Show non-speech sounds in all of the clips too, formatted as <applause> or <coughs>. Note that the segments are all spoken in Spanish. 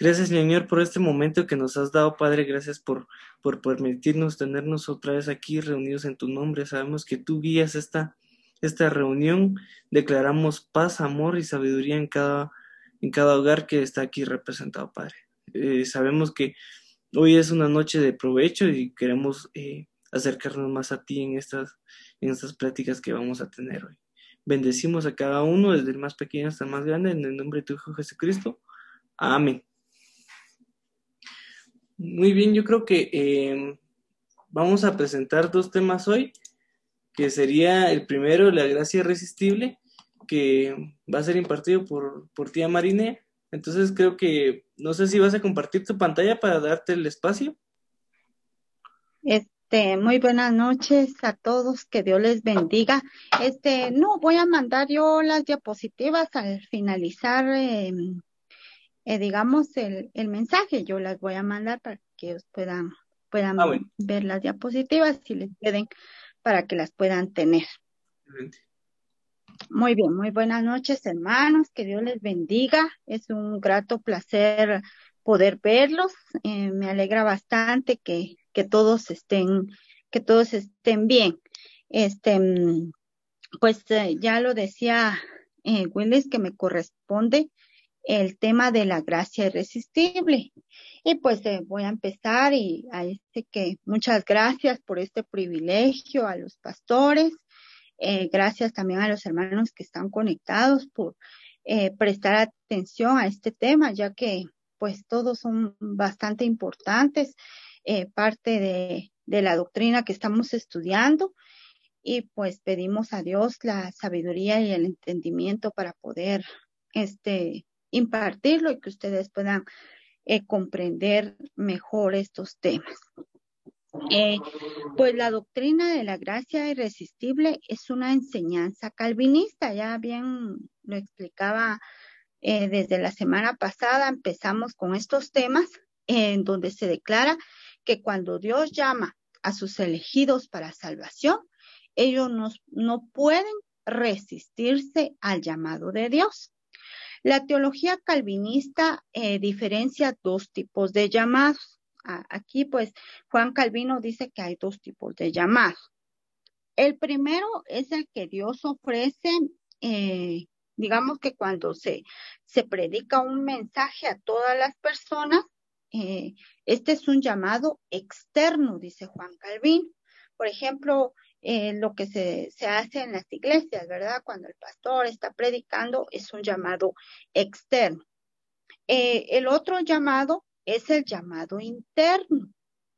Gracias, Señor, por este momento que nos has dado, Padre. Gracias por, por permitirnos tenernos otra vez aquí reunidos en tu nombre. Sabemos que tú guías esta, esta reunión. Declaramos paz, amor y sabiduría en cada, en cada hogar que está aquí representado, Padre. Eh, sabemos que hoy es una noche de provecho y queremos eh, acercarnos más a ti en estas, en estas pláticas que vamos a tener hoy. Bendecimos a cada uno, desde el más pequeño hasta el más grande, en el nombre de tu Hijo Jesucristo. Amén. Muy bien, yo creo que eh, vamos a presentar dos temas hoy, que sería el primero, la gracia irresistible, que va a ser impartido por, por tía Marine. Entonces creo que, no sé si vas a compartir tu pantalla para darte el espacio. Este, muy buenas noches a todos, que Dios les bendiga. Este, no, voy a mandar yo las diapositivas al finalizar eh, eh, digamos, el, el, mensaje. Yo las voy a mandar para que ellos puedan, puedan ah, ver las diapositivas si les queden para que las puedan tener. Muy bien, muy buenas noches, hermanos. Que Dios les bendiga. Es un grato placer poder verlos. Eh, me alegra bastante que, que todos estén, que todos estén bien. Este, mm, pues eh, ya lo decía eh, Willis que me corresponde el tema de la gracia irresistible. Y pues eh, voy a empezar y a este que muchas gracias por este privilegio a los pastores, eh, gracias también a los hermanos que están conectados por eh, prestar atención a este tema, ya que pues todos son bastante importantes, parte de, de la doctrina que estamos estudiando y pues pedimos a Dios la sabiduría y el entendimiento para poder este impartirlo y que ustedes puedan eh, comprender mejor estos temas. Eh, pues la doctrina de la gracia irresistible es una enseñanza calvinista, ya bien lo explicaba eh, desde la semana pasada, empezamos con estos temas en donde se declara que cuando Dios llama a sus elegidos para salvación, ellos no, no pueden resistirse al llamado de Dios. La teología calvinista eh, diferencia dos tipos de llamados. Aquí, pues, Juan Calvino dice que hay dos tipos de llamados. El primero es el que Dios ofrece, eh, digamos que cuando se, predica un mensaje a todas las personas, eh, este es un llamado externo, dice Juan Calvino. Por ejemplo, eh, lo que se, hace en las iglesias, ¿verdad? Cuando el pastor está predicando es un llamado externo. Eh, el otro llamado es el llamado interno.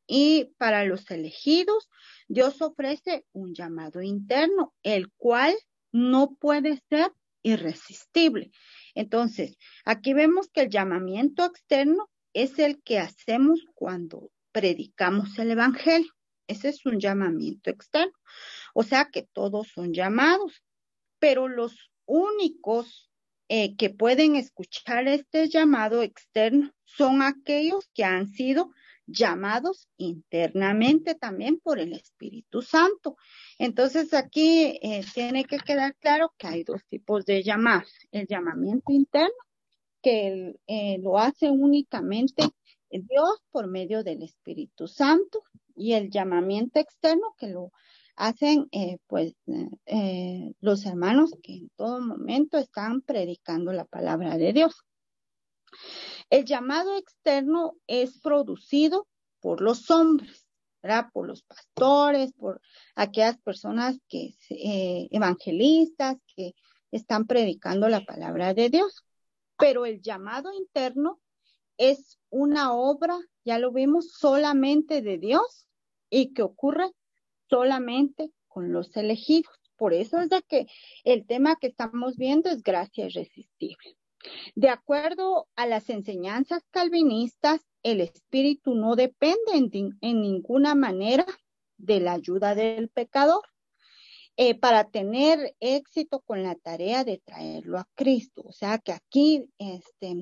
Y para los elegidos, Dios ofrece un llamado interno, el cual no puede ser irresistible. Entonces, aquí vemos que el llamamiento externo es el que hacemos cuando predicamos el Evangelio. Ese es un llamamiento externo. O sea que todos son llamados, pero los únicos eh, que pueden escuchar este llamado externo son aquellos que han sido llamados internamente también por el Espíritu Santo. Entonces aquí eh, tiene que quedar claro que hay dos tipos de llamados. El llamamiento interno, que eh, lo hace únicamente Dios por medio del Espíritu Santo y el llamamiento externo que lo hacen eh, pues eh, los hermanos que en todo momento están predicando la palabra de Dios. El llamado externo es producido por los hombres, ¿verdad? por los pastores, por aquellas personas que eh, evangelistas que están predicando la palabra de Dios. Pero el llamado interno es una obra, ya lo vimos, solamente de Dios y que ocurre solamente con los elegidos. Por eso es de que el tema que estamos viendo es gracia irresistible. De acuerdo a las enseñanzas calvinistas, el espíritu no depende en, ninguna manera de la ayuda del pecador eh, para tener éxito con la tarea de traerlo a Cristo. O sea que aquí este,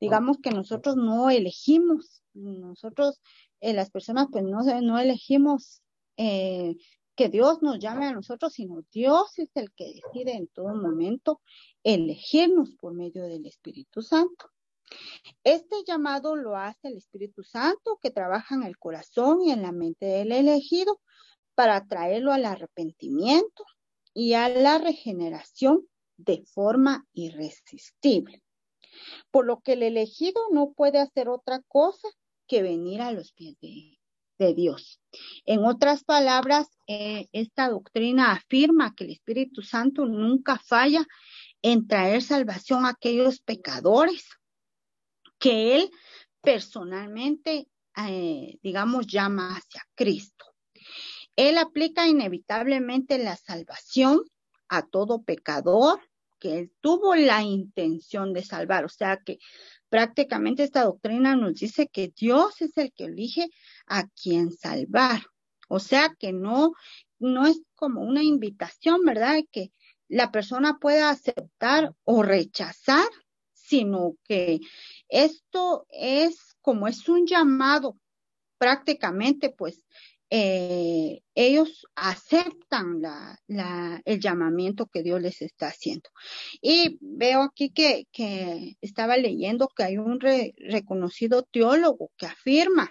digamos que nosotros no elegimos, nosotros, eh, las personas, pues no, no elegimos eh, que Dios nos llame a nosotros, sino Dios es el que decide en todo momento elegirnos por medio del Espíritu Santo. Este llamado lo hace el Espíritu Santo que trabaja en el corazón y en la mente del elegido para traerlo al arrepentimiento y a la regeneración de forma irresistible. Por lo que el elegido no puede hacer otra cosa que venir a los pies de, Dios. En otras palabras, eh, esta doctrina afirma que el Espíritu Santo nunca falla en traer salvación a aquellos pecadores que Él personalmente, eh, digamos, llama hacia Cristo. Él aplica inevitablemente la salvación a todo pecador que él tuvo la intención de salvar. O sea que prácticamente esta doctrina nos dice que Dios es el que elige a quien salvar. O sea que no, no es como una invitación, ¿verdad? Que la persona pueda aceptar o rechazar, sino que esto es como es un llamado prácticamente, pues eh, ellos aceptan el llamamiento que Dios les está haciendo. Y veo aquí que, que estaba leyendo que hay un reconocido teólogo que afirma,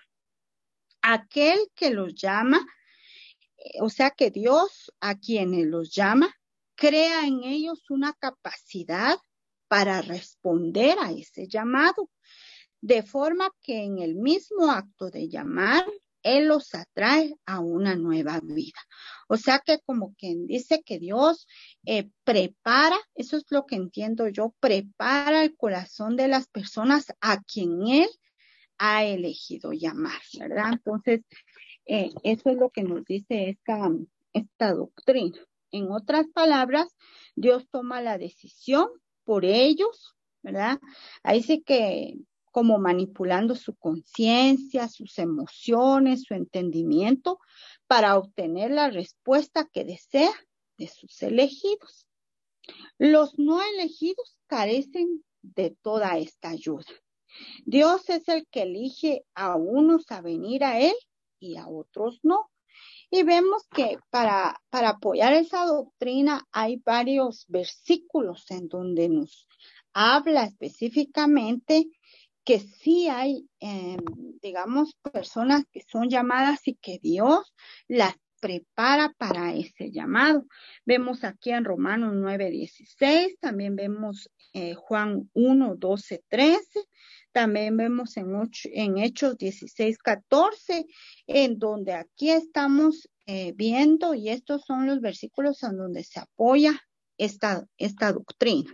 aquel que los llama, eh, o sea que Dios a quienes los llama, crea en ellos una capacidad para responder a ese llamado, de forma que en el mismo acto de llamar él los atrae a una nueva vida. O sea que como quien dice que Dios eh, prepara, eso es lo que entiendo yo, prepara el corazón de las personas a quien Él ha elegido llamar, ¿verdad? Entonces, eh, eso es lo que nos dice esta, esta doctrina. En otras palabras, Dios toma la decisión por ellos, ¿verdad? Ahí sí que como manipulando su conciencia, sus emociones, su entendimiento, para obtener la respuesta que desea de sus elegidos. Los no elegidos carecen de toda esta ayuda. Dios es el que elige a unos a venir a Él y a otros no. Y vemos que para, para apoyar esa doctrina hay varios versículos en donde nos habla específicamente que sí hay, eh, digamos, personas que son llamadas y que Dios las prepara para ese llamado. Vemos aquí en Romanos 9, 16, también vemos eh, Juan 1, 12, 13, también vemos en, en Hechos 16, 14, en donde aquí estamos eh, viendo, y estos son los versículos en donde se apoya esta, esta doctrina.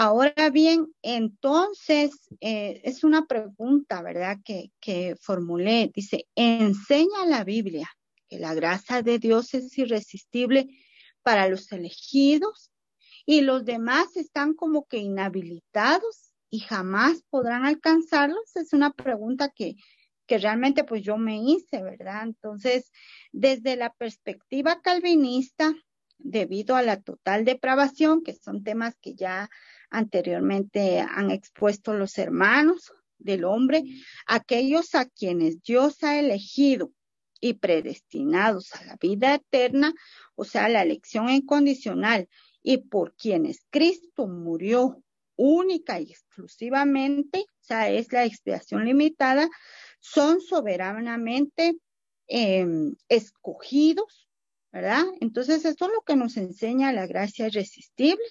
Ahora bien, entonces, eh, es una pregunta, ¿verdad? Que, que formulé. Dice, enseña la Biblia que la gracia de Dios es irresistible para los elegidos y los demás están como que inhabilitados y jamás podrán alcanzarlos. Es una pregunta que, que realmente pues yo me hice, ¿verdad? Entonces, desde la perspectiva calvinista, debido a la total depravación, que son temas que ya anteriormente han expuesto los hermanos del hombre, aquellos a quienes Dios ha elegido y predestinados a la vida eterna, o sea, la elección incondicional, y por quienes Cristo murió única y exclusivamente, o sea, es la expiación limitada, son soberanamente em, escogidos, ¿verdad? Entonces, esto es lo que nos enseña la gracia irresistible,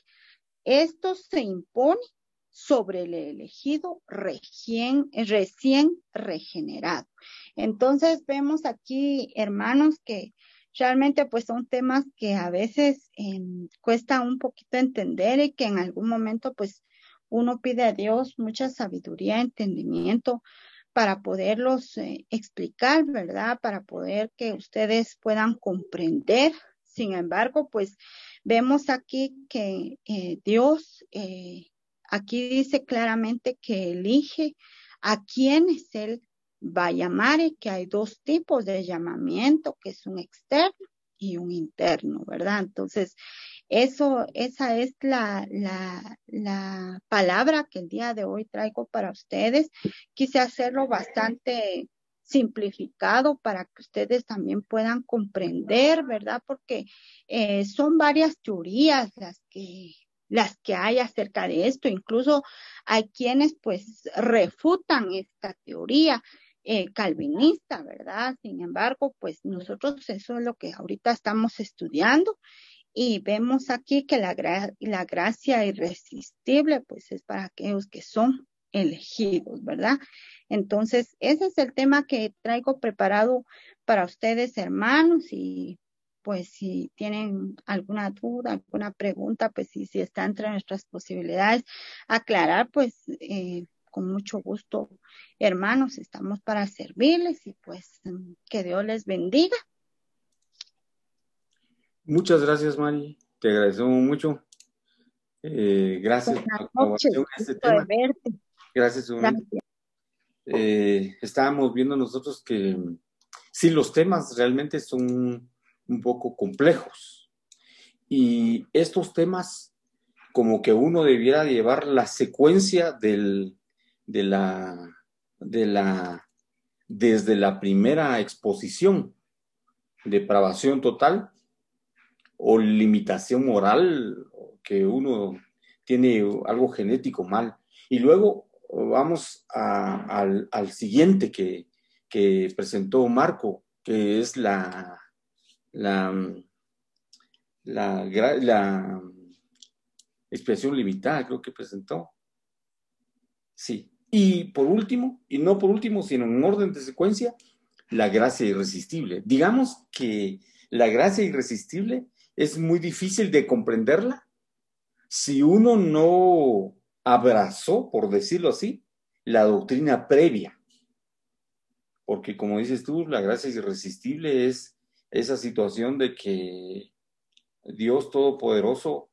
esto se impone sobre el elegido recién, recién regenerado. Entonces vemos aquí, hermanos, que realmente pues son temas que a veces eh, cuesta un poquito entender y que en algún momento pues uno pide a Dios mucha sabiduría, entendimiento para poderlos eh, explicar, ¿verdad? Para poder que ustedes puedan comprender. Sin embargo, pues Vemos aquí que eh, Dios, eh, aquí dice claramente que elige a quienes Él va a llamar y que hay dos tipos de llamamiento, que es un externo y un interno, ¿verdad? Entonces, eso, esa es la, la, la palabra que el día de hoy traigo para ustedes. Quise hacerlo bastante simplificado para que ustedes también puedan comprender, ¿verdad? Porque eh, son varias teorías las que las que hay acerca de esto. Incluso hay quienes pues refutan esta teoría eh, calvinista, ¿verdad? Sin embargo, pues nosotros eso es lo que ahorita estamos estudiando y vemos aquí que la, la gracia irresistible pues es para aquellos que son elegidos, ¿verdad? Entonces, ese es el tema que traigo preparado para ustedes, hermanos, y pues si tienen alguna duda, alguna pregunta, pues si, si está entre nuestras posibilidades aclarar, pues eh, con mucho gusto, hermanos, estamos para servirles y pues que Dios les bendiga. Muchas gracias, Mari. Te agradecemos mucho. Eh, gracias por este tema. Gracias. gracias. Eh, estábamos viendo nosotros que sí, los temas realmente son un poco complejos. Y estos temas, como que uno debiera llevar la secuencia del, de la, de la, desde la primera exposición, depravación total o limitación moral, que uno tiene algo genético mal. Y luego vamos al, al, siguiente que, que presentó Marco, que es la, la, la, expresión limitada, creo que presentó. Sí. Y por último, y no por último, sino en orden de secuencia, la gracia irresistible. Digamos que la gracia irresistible es muy difícil de comprenderla si uno no abrazó, por decirlo así, la doctrina previa. Porque como dices tú, la gracia irresistible es esa situación de que Dios Todopoderoso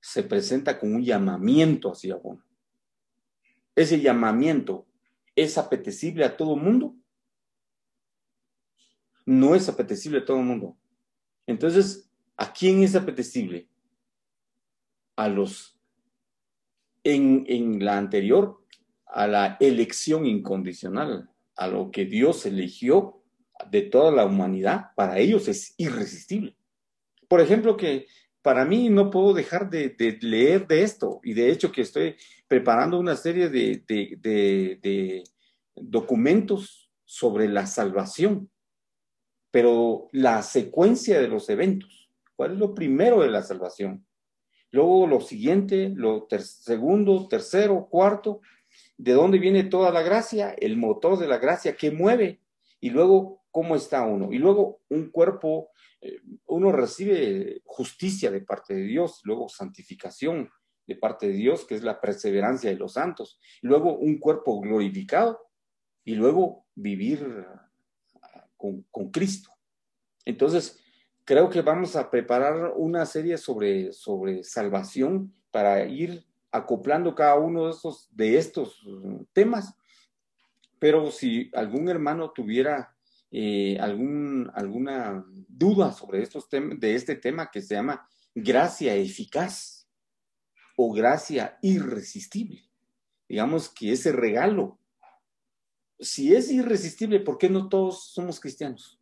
se presenta con un llamamiento hacia uno. Ese llamamiento es apetecible a todo mundo. No es apetecible a todo mundo. Entonces, ¿a quién es apetecible? A los, en, en la anterior, a la elección incondicional, a lo que Dios eligió de toda la humanidad, para ellos es irresistible. Por ejemplo, que para mí no puedo dejar de, leer de esto, y de hecho que estoy preparando una serie de, de documentos sobre la salvación, pero la secuencia de los eventos, ¿cuál es lo primero de la salvación? Luego lo siguiente, lo segundo, tercero, cuarto, ¿de dónde viene toda la gracia? El motor de la gracia, ¿qué mueve? Y luego cómo está uno. Y luego un cuerpo, eh, uno recibe justicia de parte de Dios, luego santificación de parte de Dios, que es la perseverancia de los santos. Luego un cuerpo glorificado y luego vivir ah, con, con Cristo. Entonces, creo que vamos a preparar una serie sobre, sobre salvación para ir acoplando cada uno de estos, de estos temas. Pero si algún hermano tuviera eh, algún, alguna duda sobre estos de este tema que se llama gracia eficaz o gracia irresistible. Digamos que ese regalo, si es irresistible, ¿por qué no todos somos cristianos?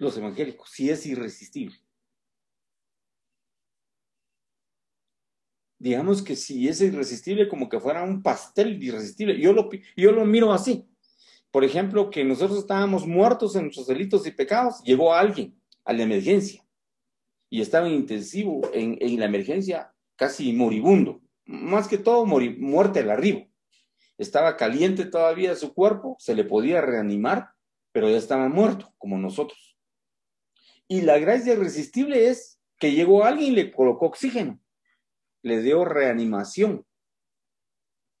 Los evangélicos, si es irresistible. Digamos que si es irresistible, como que fuera un pastel irresistible. Yo lo, yo lo miro así por ejemplo, que nosotros estábamos muertos en nuestros delitos y pecados, llegó alguien a la emergencia y estaba en intensivo, en, la emergencia casi moribundo, más que todo muerte al arribo. Estaba caliente todavía su cuerpo, se le podía reanimar, pero ya estaba muerto, como nosotros. Y la gracia irresistible es que llegó alguien y le colocó oxígeno, le dio reanimación.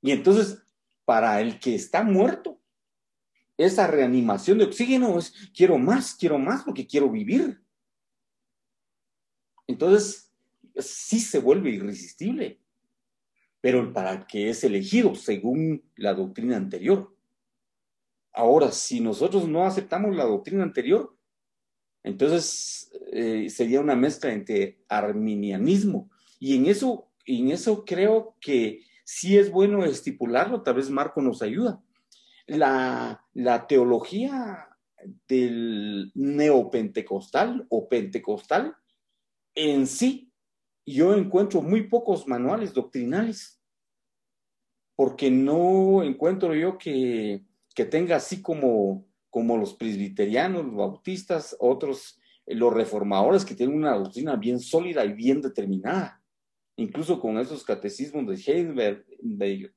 Y entonces, para el que está muerto, esa reanimación de oxígeno es, quiero más, quiero más porque quiero vivir. Entonces, sí se vuelve irresistible, pero para que es elegido según la doctrina anterior. Ahora, si nosotros no aceptamos la doctrina anterior, entonces eh, sería una mezcla entre arminianismo. Y en eso, en eso creo que sí es bueno estipularlo, tal vez Marco nos ayuda. La, teología del neopentecostal o pentecostal en sí yo encuentro muy pocos manuales doctrinales, porque no encuentro yo que, que tenga así como, como los presbiterianos, los bautistas, otros, los reformadores que tienen una doctrina bien sólida y bien determinada, incluso con esos catecismos de Heidelberg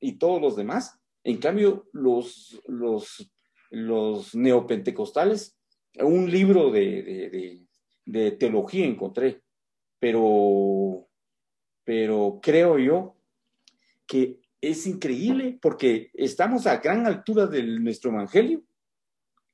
y todos los demás. En cambio, los, los, los neopentecostales, un libro de, de teología encontré, pero, pero creo yo que es increíble porque estamos a gran altura de nuestro evangelio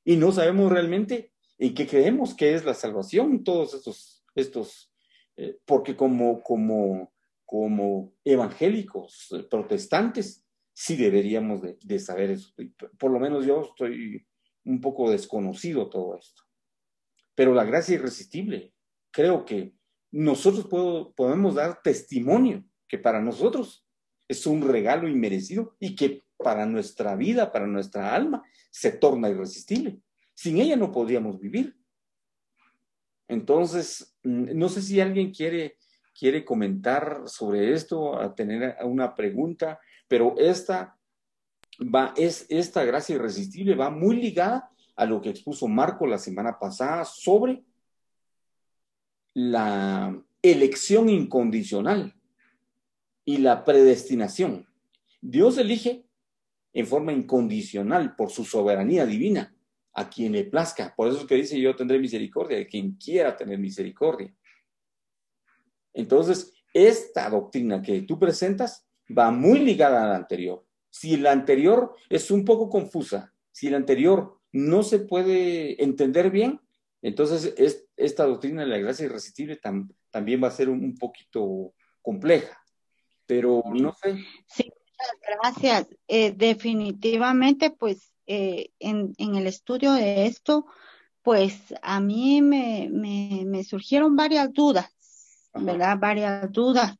y no sabemos realmente en qué creemos que es la salvación, todos estos, estos eh, porque como, como, como evangélicos protestantes, sí deberíamos de, de, saber eso. Por lo menos yo estoy un poco desconocido todo esto. Pero la gracia irresistible, creo que nosotros podemos dar testimonio que para nosotros es un regalo inmerecido y que para nuestra vida, para nuestra alma, se torna irresistible. Sin ella no podríamos vivir. Entonces, mm, no sé si alguien quiere, quiere comentar sobre esto, a tener una pregunta, pero esta va, es esta gracia irresistible va muy ligada a lo que expuso Marco la semana pasada sobre la elección incondicional y la predestinación. Dios elige en forma incondicional por su soberanía divina a quien le plazca. Por eso es que dice yo tendré misericordia de quien quiera tener misericordia. Entonces, esta doctrina que tú presentas va muy ligada a la anterior. Si la anterior es un poco confusa, si la anterior no se puede entender bien, entonces, esta doctrina de la gracia irresistible también va a ser un, poquito compleja, pero no sé. Sí, gracias. Eh, definitivamente, pues, eh, en, el estudio de esto, pues a mí me, me, surgieron varias dudas, ¿verdad? Varias dudas.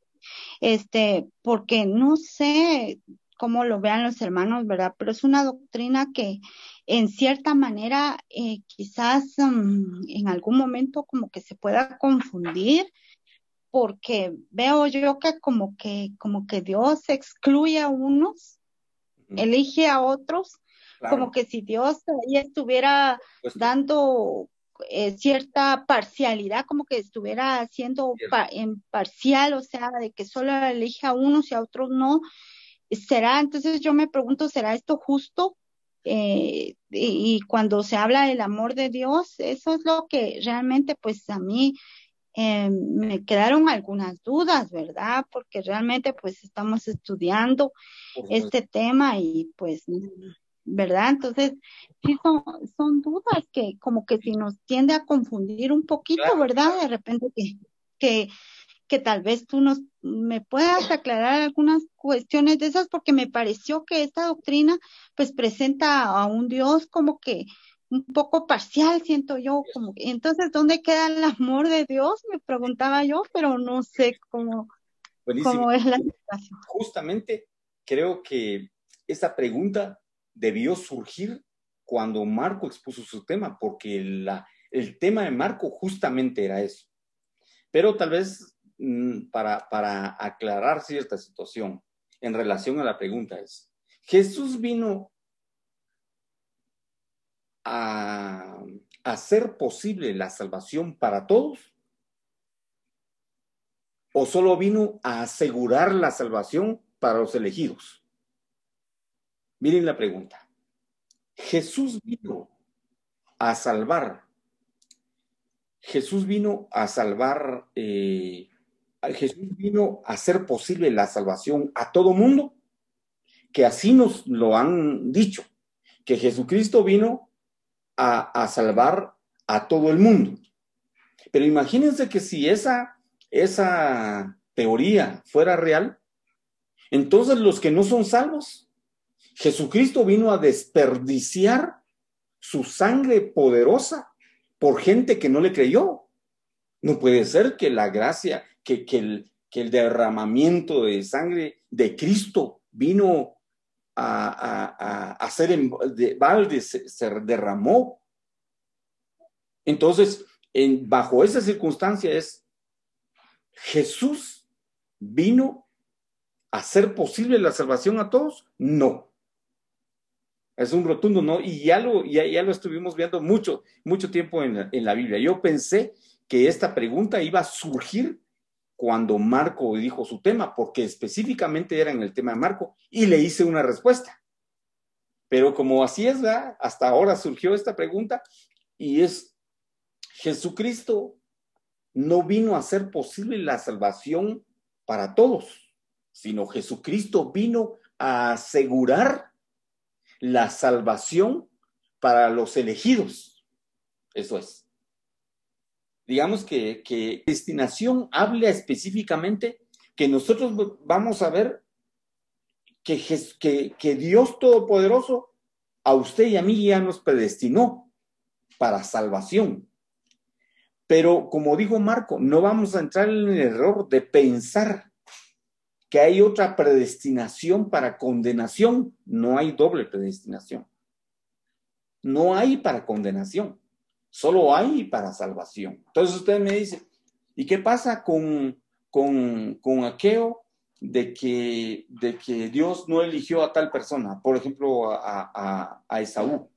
Este, porque no sé cómo lo vean los hermanos, ¿verdad? Pero es una doctrina que en cierta manera eh, quizás mm, en algún momento como que se pueda confundir porque veo yo que como que como que Dios excluye a unos, elige a otros, como que si Dios ahí estuviera pues dando eh, cierta parcialidad, como que estuviera haciendo en parcial, o sea, de que solo elige a unos y a otros no. ¿Será? Entonces yo me pregunto, ¿será esto justo? Eh, y, cuando se habla del amor de Dios, eso es lo que realmente pues a mí eh, me quedaron algunas dudas, ¿verdad? Porque realmente pues estamos estudiando este tema y pues, ¿verdad? Entonces, sí son, son dudas que como que si nos tiende a confundir un poquito, ¿verdad? De repente que, que que tal vez tú nos me puedas aclarar algunas cuestiones de esas porque me pareció que esta doctrina pues presenta a un Dios como que un poco parcial, siento yo, como entonces ¿dónde queda el amor de Dios? Me preguntaba yo, pero no sé cómo, cómo es la situación. Justamente creo que esa pregunta debió surgir cuando Marco expuso su tema, porque la, el tema de Marco justamente era eso. Pero tal vez Mm, para, para aclarar cierta situación en relación a la pregunta es, ¿Jesús vino a hacer posible la salvación para todos? ¿O solo vino a asegurar la salvación para los elegidos? Miren la pregunta. Jesús vino a salvar. Jesús vino a salvar eh, Jesús vino a hacer posible la salvación a todo mundo, que así nos lo han dicho, que Jesucristo vino a, salvar a todo el mundo. Pero imagínense que si esa, esa teoría fuera real, entonces los que no son salvos, Jesucristo vino a desperdiciar su sangre poderosa por gente que no le creyó. No puede ser que la gracia, que, el, que el derramamiento de sangre de Cristo vino a, a, ser en de balde, se, derramó. Entonces, en, bajo esa circunstancia es Jesús vino a hacer posible la salvación a todos? No. Es un rotundo no, y ya lo, ya, ya lo estuvimos viendo mucho, mucho tiempo en en la Biblia. Yo pensé que esta pregunta iba a surgir cuando Marco dijo su tema, porque específicamente era en el tema de Marco, y le hice una respuesta. Pero como así es, hasta ahora surgió esta pregunta, y es, Jesucristo no vino a hacer posible la salvación para todos, sino Jesucristo vino a asegurar la salvación para los elegidos. Eso es. Digamos que, que destinación habla específicamente que nosotros vamos a ver que, que, que Dios Todopoderoso a usted y a mí ya nos predestinó para salvación. Pero como dijo Marco, no vamos a entrar en el error de pensar que hay otra predestinación para condenación. No hay doble predestinación. No hay para condenación. Solo hay para salvación. Entonces usted me dice, ¿y qué pasa con, con, con aquello de que, de que Dios no eligió a tal persona? Por ejemplo, a, a, Esaú.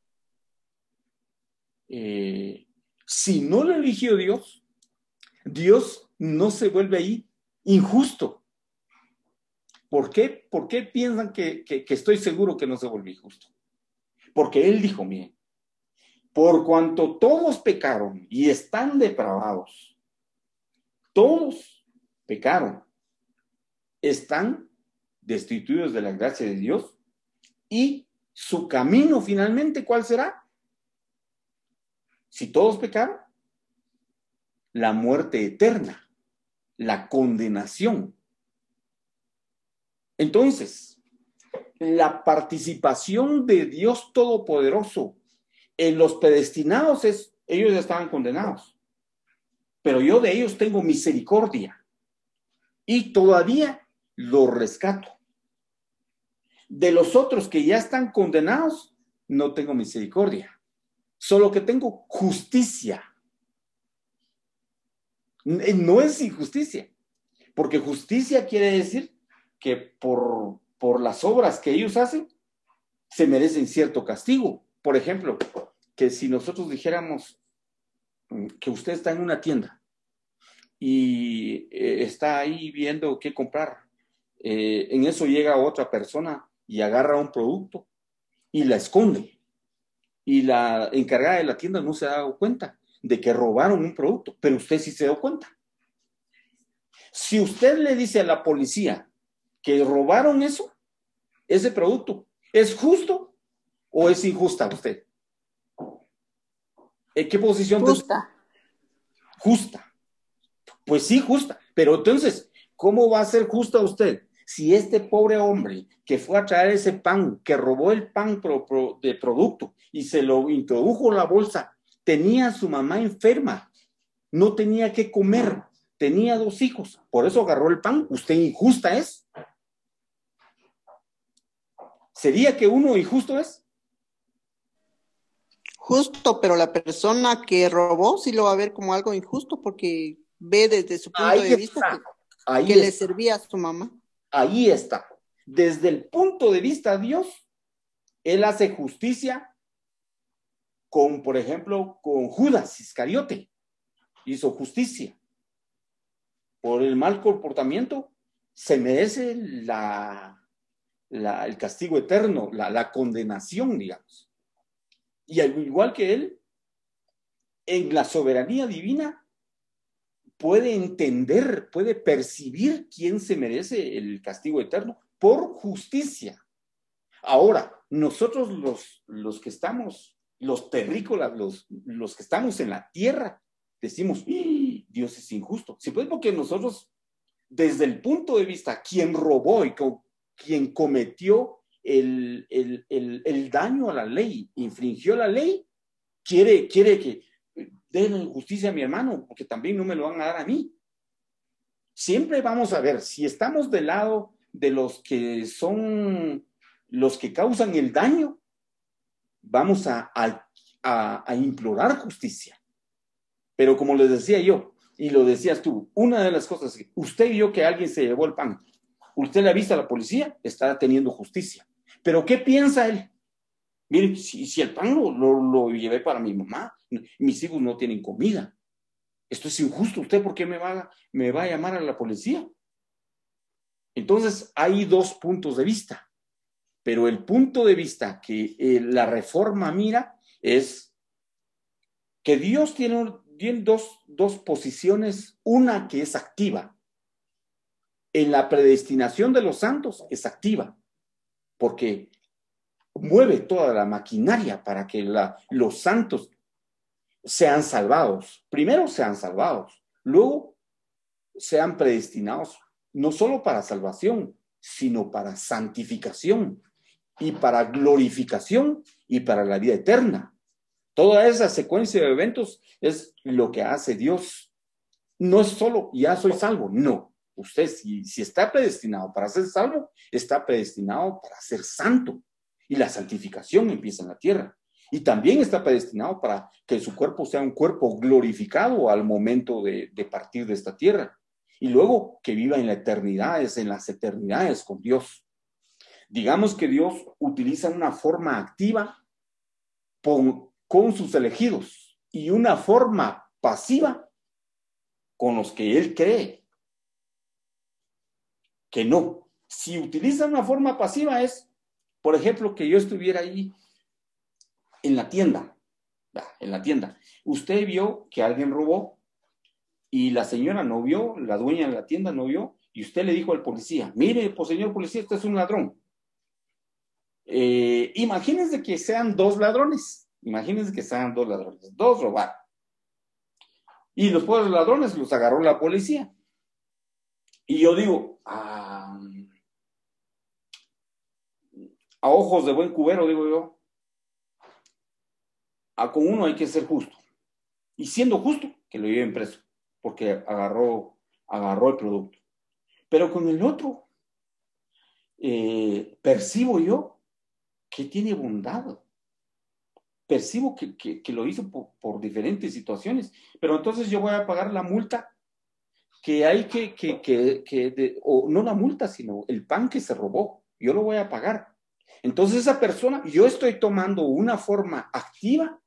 Eh, si no lo eligió Dios, Dios no se vuelve ahí injusto. ¿Por qué? ¿Por qué piensan que, estoy seguro que no se volvió justo? Porque Él dijo, bien, por cuanto todos pecaron y están depravados, todos pecaron, están destituidos de la gracia de Dios y su camino finalmente, ¿cuál será? Si todos pecaron, la muerte eterna, la condenación. Entonces, la participación de Dios Todopoderoso en los predestinados es, ellos ya estaban condenados, pero yo de ellos tengo misericordia y todavía los rescato. De los otros que ya están condenados, no tengo misericordia, solo que tengo justicia. No es injusticia, porque justicia quiere decir que por, por las obras que ellos hacen, se merecen cierto castigo. Por ejemplo, que si nosotros dijéramos mm, que usted está en una tienda y eh, está ahí viendo qué comprar, eh, en eso llega otra persona y agarra un producto y la esconde. Y la encargada de la tienda no se ha dado cuenta de que robaron un producto, pero usted sí se dio cuenta. Si usted le dice a la policía que robaron eso, ese producto, ¿es justo o es injusta usted? ¿En qué posición? Justa. Justa. Pues sí, justa. Pero entonces, ¿cómo va a ser justa usted si este pobre hombre que fue a traer ese pan, que robó el pan de producto y se lo introdujo en la bolsa, tenía a su mamá enferma, no tenía que comer, tenía dos hijos, por eso agarró el pan, ¿usted injusta es? ¿Sería que uno injusto es? Justo, pero la persona que robó sí lo va a ver como algo injusto porque ve desde su punto de vista que, le servía a su mamá. Ahí está. Desde el punto de vista de Dios, Él hace justicia con, por ejemplo, con Judas Iscariote. Hizo justicia. Por el mal comportamiento, se merece la el castigo eterno, la, condenación, digamos. Y al igual que él, en la soberanía divina, puede entender, puede percibir quién se merece el castigo eterno por justicia. Ahora, nosotros los, los que estamos, los terrícolas, los, los que estamos en la tierra, decimos, ¡Ah! Dios es injusto. Si pues porque nosotros, desde el punto de vista, quien robó y quien cometió el, daño a la ley, infringió la ley, quiere, quiere que den justicia a mi hermano, porque también no me lo van a dar a mí. Siempre vamos a ver si estamos del lado de los que son los que causan el daño, vamos a, a implorar justicia. Pero como les decía yo, y lo decías tú, una de las cosas, usted vio que alguien se llevó el pan, usted le ha visto a la policía, está teniendo justicia. Pero ¿qué piensa él? Miren, si, el pan lo, lo, llevé para mi mamá, mis hijos no tienen comida. Esto es injusto. ¿Usted por qué me va, me va a llamar a la policía? Entonces, hay dos puntos de vista. Pero el punto de vista que eh, la reforma mira es que Dios tiene, dos, dos posiciones, una que es activa. En la predestinación de los santos es activa, porque mueve toda la maquinaria para que los santos sean salvados. Primero sean salvados, luego sean predestinados, no solo para salvación, sino para santificación y para glorificación y para la vida eterna. Toda esa secuencia de eventos es lo que hace Dios. No es solo, ya soy salvo, no. Usted, si, está predestinado para ser salvo, está predestinado para ser santo. Y la santificación empieza en la tierra. Y también está predestinado para que su cuerpo sea un cuerpo glorificado al momento de, partir de esta tierra. Y luego que viva en la eternidad, en las eternidades con Dios. Digamos que Dios utiliza una forma activa con sus elegidos y una forma pasiva con los que él cree que no. Si utiliza una forma pasiva es, por ejemplo, que yo estuviera ahí en la tienda, en la tienda. Usted vio que alguien robó y la señora no vio, la dueña de la tienda no vio, y usted le dijo al policía, mire, pues señor policía, este es un ladrón. Eh, imagínense que sean dos ladrones Imagínense que estaban dos ladrones, dos robaron. Y los pobres ladrones los agarró la policía. Y yo digo, ah, a ojos de buen cubero, digo yo, a con uno hay que ser justo. Y siendo justo, que lo lleven preso, porque agarró, agarró el producto. Pero con el otro, eh, percibo yo que tiene bondad percibo que, lo hizo por, diferentes situaciones, pero entonces yo voy a pagar la multa que hay que, que, o no la multa, sino el pan que se robó, yo lo voy a pagar. Entonces esa persona, yo estoy tomando una forma activa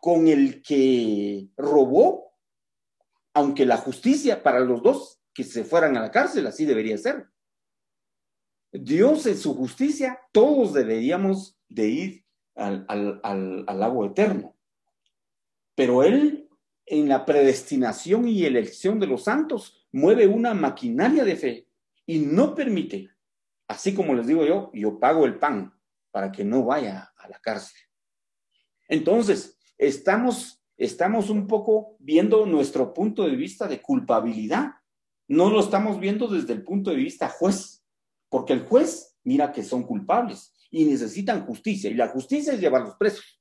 con el que robó, aunque la justicia para los dos que se fueran a la cárcel, así debería ser. Dios en su justicia, todos deberíamos de ir al, al, al, lago eterno. Pero Él, en la predestinación y elección de los santos, mueve una maquinaria de fe y no permite, así como les digo yo, yo pago el pan para que no vaya a la cárcel. Entonces, estamos, estamos un poco viendo nuestro punto de vista de culpabilidad. No lo estamos viendo desde el punto de vista juez, porque el juez mira que son culpables y necesitan justicia, y la justicia es llevarlos presos.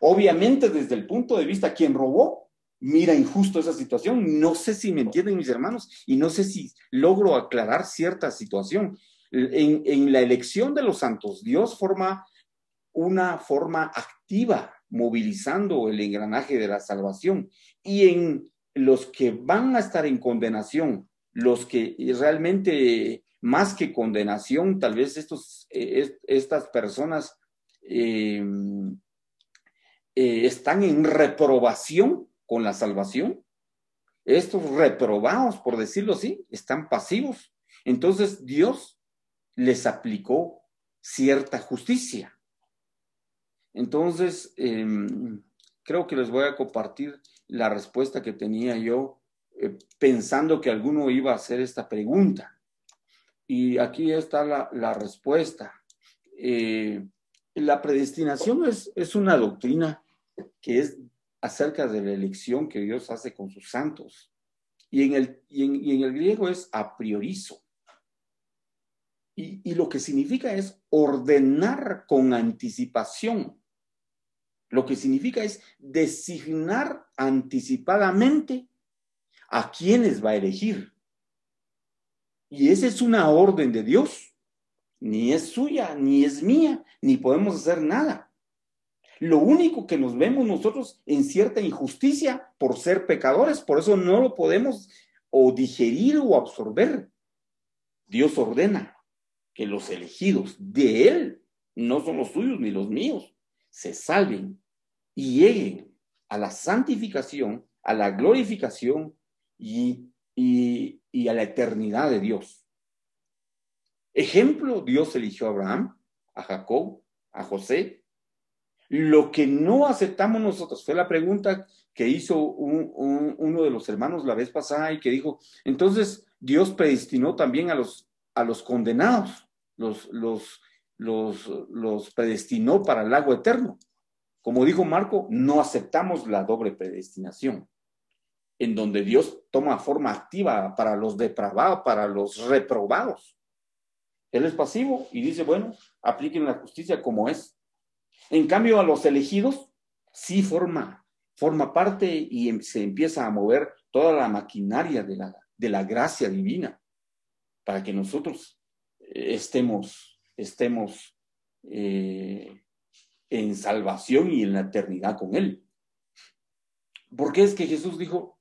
Obviamente, desde el punto de vista quien robó, mira injusto esa situación. No sé si me entienden mis hermanos y no sé si logro aclarar cierta situación. En, la elección de los santos, Dios forma una forma activa, movilizando el engranaje de la salvación. Y en los que van a estar en condenación, los que realmente más que condenación, tal vez estos, eh, estas personas em, eh, están en reprobación con la salvación. Estos reprobados, por decirlo así, están pasivos. Entonces Dios les aplicó cierta justicia. Entonces, em, creo que les voy a compartir la respuesta que tenía yo eh, pensando que alguno iba a hacer esta pregunta. Y aquí está la, respuesta. Eh, la predestinación es, es una doctrina que es acerca de la elección que Dios hace con sus santos. Y en el, y en, el griego es a priorizo. Y, y, lo que significa es ordenar con anticipación. Lo que significa es designar anticipadamente a quienes va a elegir. Y esa es una orden de Dios. Ni es suya, ni es mía, ni podemos hacer nada. Lo único que nos vemos nosotros en cierta injusticia por ser pecadores, por eso no lo podemos o digerir o absorber. Dios ordena que los elegidos de Él, no son los suyos ni los míos, se salven y lleguen a la santificación, a la glorificación y, y, a la eternidad de Dios. Ejemplo, Dios eligió a Abraham, a Jacob, a José. Lo que no aceptamos nosotros fue la pregunta que hizo uno de los hermanos la vez pasada y que dijo, entonces Dios predestinó también a los, a los condenados, los, los, los, los predestinó para el lago eterno. Como dijo Marco, no aceptamos la doble predestinación, en donde Dios toma forma activa para los depravados, para los reprobados. Él es pasivo y dice, bueno, apliquen la justicia como es. En cambio, a los elegidos sí forma, forma parte y em, se empieza a mover toda la maquinaria de la, de la gracia divina para que nosotros eh, estemos, estemos eh, en salvación y en la eternidad con Él. Porque es que Jesús dijo,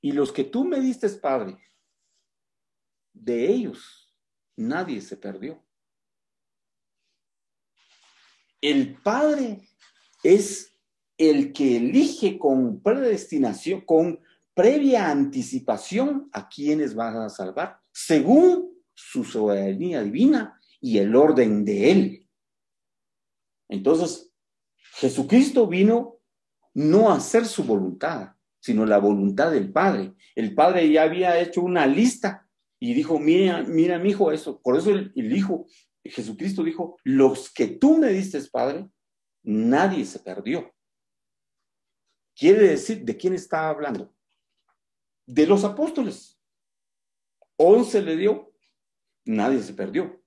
y los que tú me diste, Padre, de ellos nadie se perdió. El Padre es el que elige con predestinación, con previa anticipación a quienes van a salvar, según su soberanía divina y el orden de Él. Entonces, Jesucristo vino no a hacer su voluntad, sino la voluntad del Padre. El Padre ya había hecho una lista y dijo, mira, mira, mi hijo, eso. Por eso el, Hijo, Jesucristo dijo, los que tú me diste, Padre, nadie se perdió. Quiere decir, ¿de quién está hablando? De los apóstoles. Once le dio, nadie se perdió.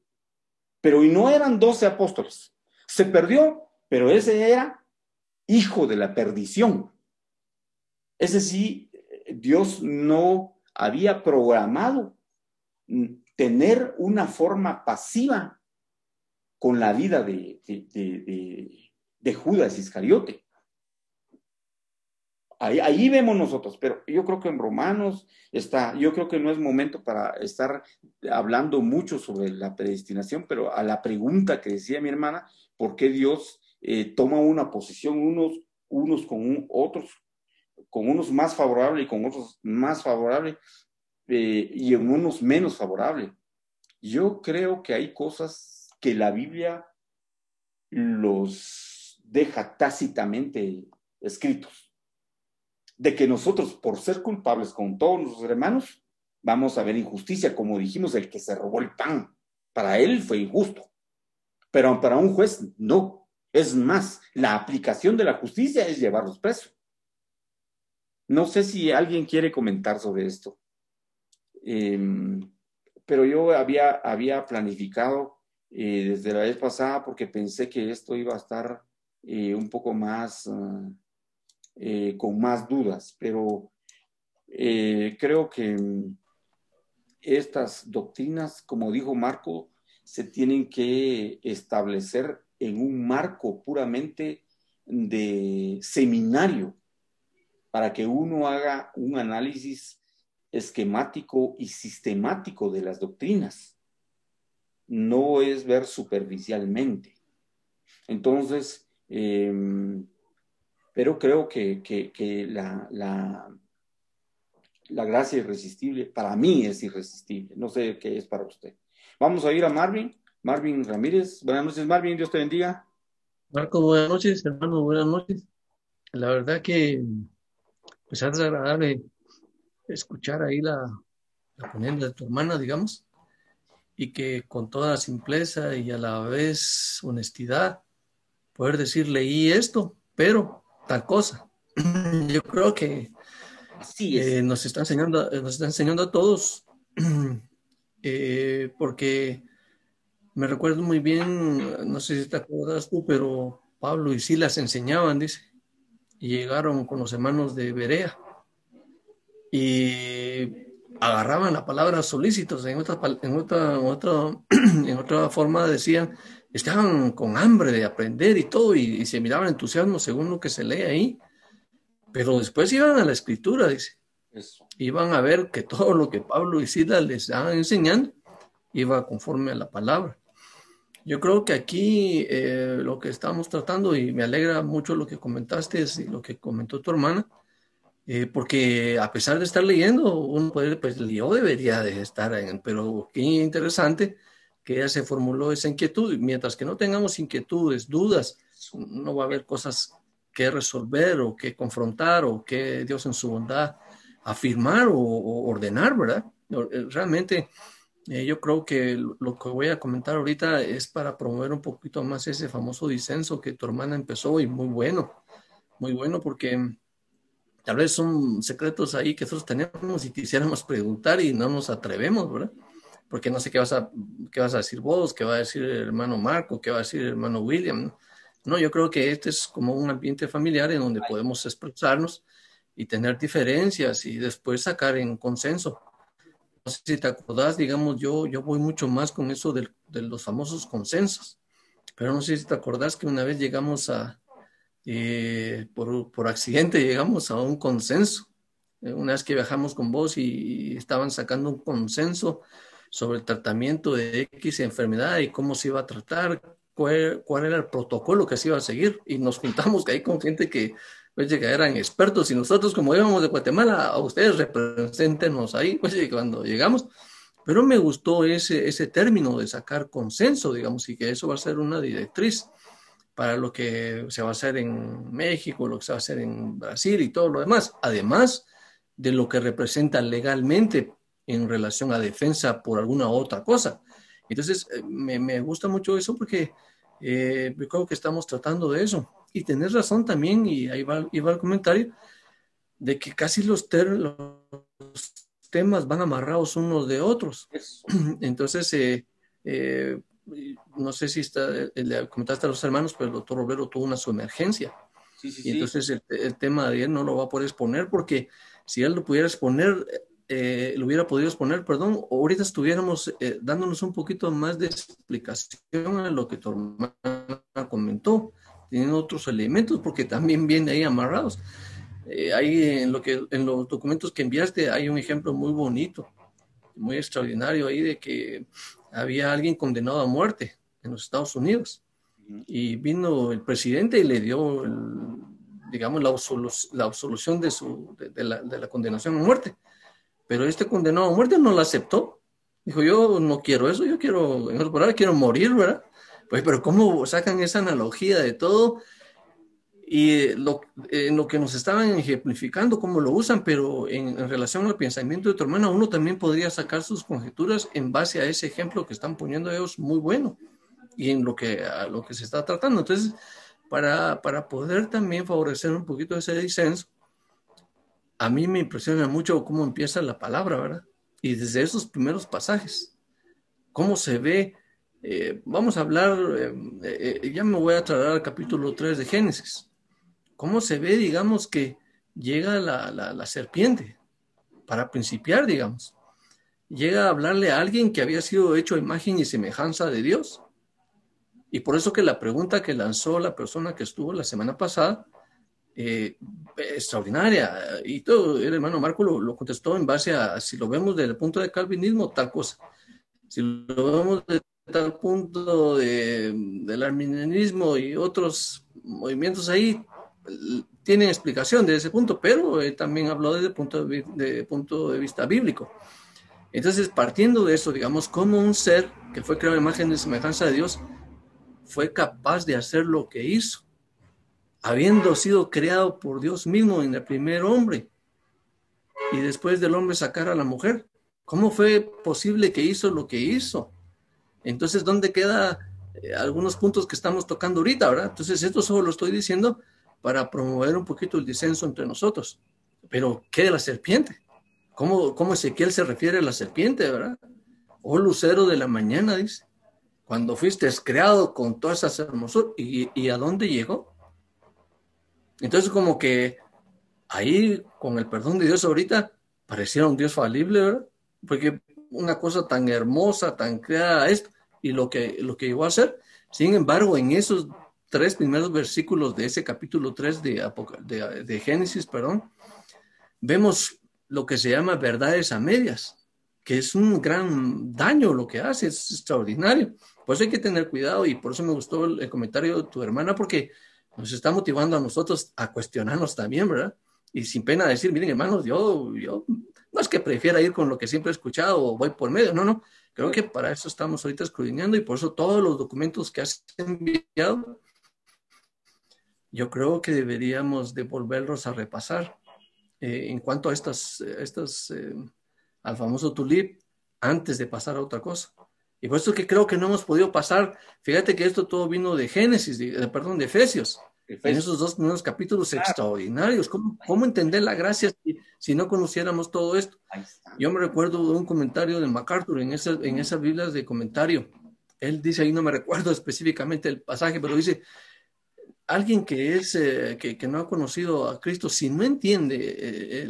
Pero y no eran doce apóstoles, se perdió, pero ese era hijo de la perdición. Ese sí, Dios no había programado tener una forma pasiva con la vida de, de, Judas Iscariote. Ahí, vemos nosotros, pero yo creo que en Romanos está, yo creo que no es momento para estar hablando mucho sobre la predestinación, pero a la pregunta que decía mi hermana, por qué Dios eh, toma una posición unos, unos con otros, con unos más favorables y con otros más favorables eh, y en unos menos favorables. Yo creo que hay cosas que la Biblia los deja tácitamente escritos. De que nosotros, por ser culpables con todos nuestros hermanos, vamos a ver injusticia, como dijimos, el que se robó el pan. Para él fue injusto pero para un juez no. Es más, la aplicación de la justicia es llevarlos presos. No sé si alguien quiere comentar sobre esto, em, pero yo había, había planificado eh, desde la vez pasada porque pensé que esto iba a estar eh, un poco más, ah, eh, con más dudas, pero creo que estas doctrinas, como dijo Marco, se tienen que establecer en un marco puramente de seminario para que uno haga un análisis esquemático y sistemático de las doctrinas. No es ver superficialmente. Entonces, em, pero creo que, la, la, la gracia irresistible, para mí es irresistible. No sé qué es para usted. Vamos a ir a Marvin, Marvin Ramírez. Buenas noches, Marvin, Dios te bendiga. Marco, buenas noches, hermano, buenas noches. La verdad que pues es agradable escuchar ahí la, la de tu hermana, digamos, y que con toda simpleza y a la vez honestidad poder decir leí esto, pero tal cosa. <clears throat> Yo creo que sí, eh, nos está enseñando, nos está enseñando a todos <clears throat> Eh, porque me recuerdo muy bien, no sé si te acuerdas tú, pero Pablo y Silas enseñaban, dice, y llegaron con los hermanos de Berea y agarraban la palabra solícitos, en otra, en otra, en otra, <clears throat> en otra forma decían estaban con hambre de aprender y todo, y, se miraban entusiasmo según lo que se lee ahí. Pero después iban a la escritura, dice. Iban a ver que todo lo que Pablo y Sila les estaban enseñando iba conforme a la palabra. Yo creo que aquí eh, lo que estamos tratando, y me alegra mucho lo que comentaste y lo que comentó tu hermana, eh, porque a pesar de estar leyendo, uno puede, pues yo debería de estar en, pero qué interesante que ella se formuló esa inquietud. Mientras que no tengamos inquietudes, dudas, no va a haber cosas que resolver o que confrontar o que Dios en su bondad afirmar o, ordenar, ¿verdad? Eh, realmente eh, yo creo que lo que voy a comentar ahorita es para promover un poquito más ese famoso disenso que tu hermana empezó y muy bueno, muy bueno porque tal vez son secretos ahí que nosotros tenemos y quisiéramos preguntar y no nos atrevemos, ¿verdad? porque no sé qué vas a, qué vas a decir vos, qué va a decir el hermano Marco, qué va a decir el hermano William. No, yo creo que este es como un ambiente familiar en donde podemos expresarnos y tener diferencias y después sacar en consenso. No sé si te acordás, digamos, yo, yo voy mucho más con eso de, de los famosos consensos, pero no sé si te acordás que una vez llegamos a, eh, por, por accidente llegamos a un consenso. Una vez que viajamos con vos y estaban sacando un consenso sobre el tratamiento de X enfermedad y cómo se iba a tratar, cuál, era el protocolo que se iba a seguir. Y nos juntamos ahí con gente que, pues, que eran expertos y nosotros como íbamos de Guatemala, a ustedes representenos ahí, pues, cuando llegamos. Pero me gustó ese, ese término de sacar consenso, digamos, y que eso va a ser una directriz para lo que se va a hacer en México, lo que se va a hacer en Brasil y todo lo demás, además de lo que representa legalmente en relación a defensa por alguna otra cosa. Entonces, eh, me, me gusta mucho eso porque eh, creo que estamos tratando de eso. Y tenés razón también, y ahí va, el comentario, de que casi los, los temas van amarrados unos de otros. <clears throat> Entonces, eh, eh, no sé si está, le comentaste a los hermanos, pero el doctor Roberto tuvo una emergencia. y entonces el, el, tema de él no lo va a poder exponer porque si él lo pudiera exponer, eh, lo hubiera podido exponer, perdón, ahorita estuviéramos eh, dándonos un poquito más de explicación a lo que tu hermana comentó, teniendo otros elementos, porque también viene ahí amarrados. Eh, ahí en, lo que, en los documentos que enviaste hay un ejemplo muy bonito, muy extraordinario ahí de que había alguien condenado a muerte en los Estados Unidos y vino el presidente y le dio, digamos, la, la absolución de, su, de, la, de la condenación a muerte pero este condenado a muerte no lo aceptó. Dijo, yo no quiero eso, yo quiero, en quiero morir, ¿verdad? Pues, pero ¿cómo sacan esa analogía de todo? Y lo, en lo que nos estaban ejemplificando, cómo lo usan, pero en, relación al pensamiento de tu hermana, uno también podría sacar sus conjeturas en base a ese ejemplo que están poniendo ellos muy bueno y en lo que, a lo que se está tratando. Entonces, para, para poder también favorecer un poquito ese disenso, a mí me impresiona mucho cómo empieza la palabra, ¿verdad? Y desde esos primeros pasajes, cómo se ve, eh, vamos a hablar, eh, eh, ya me voy a trasladar al capítulo 3 de Génesis, cómo se ve, digamos, que llega la, serpiente, para principiar, digamos, llega a hablarle a alguien que había sido hecho imagen y semejanza de Dios. Y por eso que la pregunta que lanzó la persona que estuvo la semana pasada, eh, extraordinaria. Y todo, el hermano Marco lo, contestó en base a, si lo vemos desde el punto de calvinismo, tal cosa. Si lo vemos desde tal punto de, del arminianismo y otros movimientos ahí, tienen explicación de ese punto, pero también habló desde el punto de, punto de vista bíblico. Entonces, partiendo de eso, digamos, como un ser que fue creado en imagen de semejanza de Dios, fue capaz de hacer lo que hizo habiendo sido creado por Dios mismo en el primer hombre y después del hombre sacar a la mujer. ¿Cómo fue posible que hizo lo que hizo? Entonces, ¿dónde quedan eh, algunos puntos que estamos tocando ahorita, verdad? Entonces, esto solo lo estoy diciendo para promover un poquito el disenso entre nosotros. Pero, ¿qué de la serpiente? ¿Cómo, cómo Ezequiel se refiere a la serpiente, verdad? Oh lucero de la mañana, dice. Cuando fuiste creado con todas esas hermosuras, ¿y, y a dónde llegó? Entonces como que ahí, con el perdón de Dios ahorita, pareciera un Dios falible, ¿verdad? Porque una cosa tan hermosa, tan creada esto, y lo que, lo que llegó a hacer, Sin embargo, en esos tres primeros versículos de ese capítulo 3 de, de, Génesis, perdón, vemos lo que se llama verdades a medias, que es un gran daño lo que hace, es extraordinario. Por eso hay que tener cuidado y por eso me gustó el, comentario de tu hermana, porque nos está motivando a nosotros a cuestionarnos también, ¿verdad? Y sin pena decir, miren hermanos, yo, yo no es que prefiera ir con lo que siempre he escuchado o voy por medio, no, no. Creo que para eso estamos ahorita escudriñando y por eso todos los documentos que has enviado yo creo que deberíamos de volverlos a repasar. Eh, en cuanto a estas, estas eh, al famoso tulip, antes de pasar a otra cosa. Y por eso que creo que no hemos podido pasar, fíjate que esto todo vino de Génesis, de, perdón, de Efesios, en esos dos primeros capítulos extraordinarios. ¿Cómo, ¿Cómo, entender la gracia si, si, no conociéramos todo esto? Yo me recuerdo de un comentario de MacArthur en, esa, en esas Biblias de comentario. Él dice ahí, no me recuerdo específicamente el pasaje, pero dice, alguien que es eh, que, no ha conocido a Cristo, si no entiende, eh,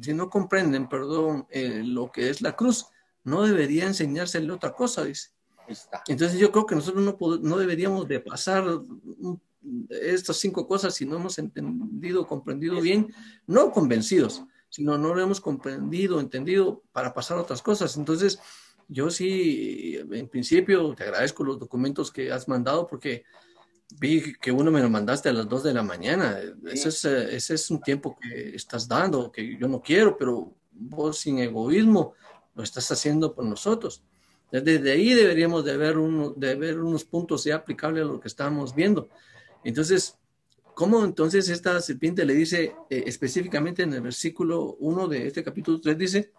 si no comprenden, perdón, eh, lo que es la cruz, no debería enseñársele otra cosa, dice. Entonces yo creo que nosotros no, no deberíamos de pasar estas cinco cosas si no hemos entendido, comprendido bien, no convencidos, sino no lo hemos comprendido, entendido para pasar otras cosas. Entonces, yo sí, en principio, te agradezco los documentos que has mandado porque vi que uno me lo mandaste a las 2 de la mañana. Ese, es, eh, ese es un tiempo que estás dando, que yo no quiero, pero vos sin egoísmo lo estás haciendo por nosotros. Desde ahí deberíamos de ver, uno, de ver unos puntos ya aplicables a lo que estamos viendo. Entonces, ¿cómo entonces esta serpiente le dice eh, específicamente en el versículo 1 de este capítulo 3, dice,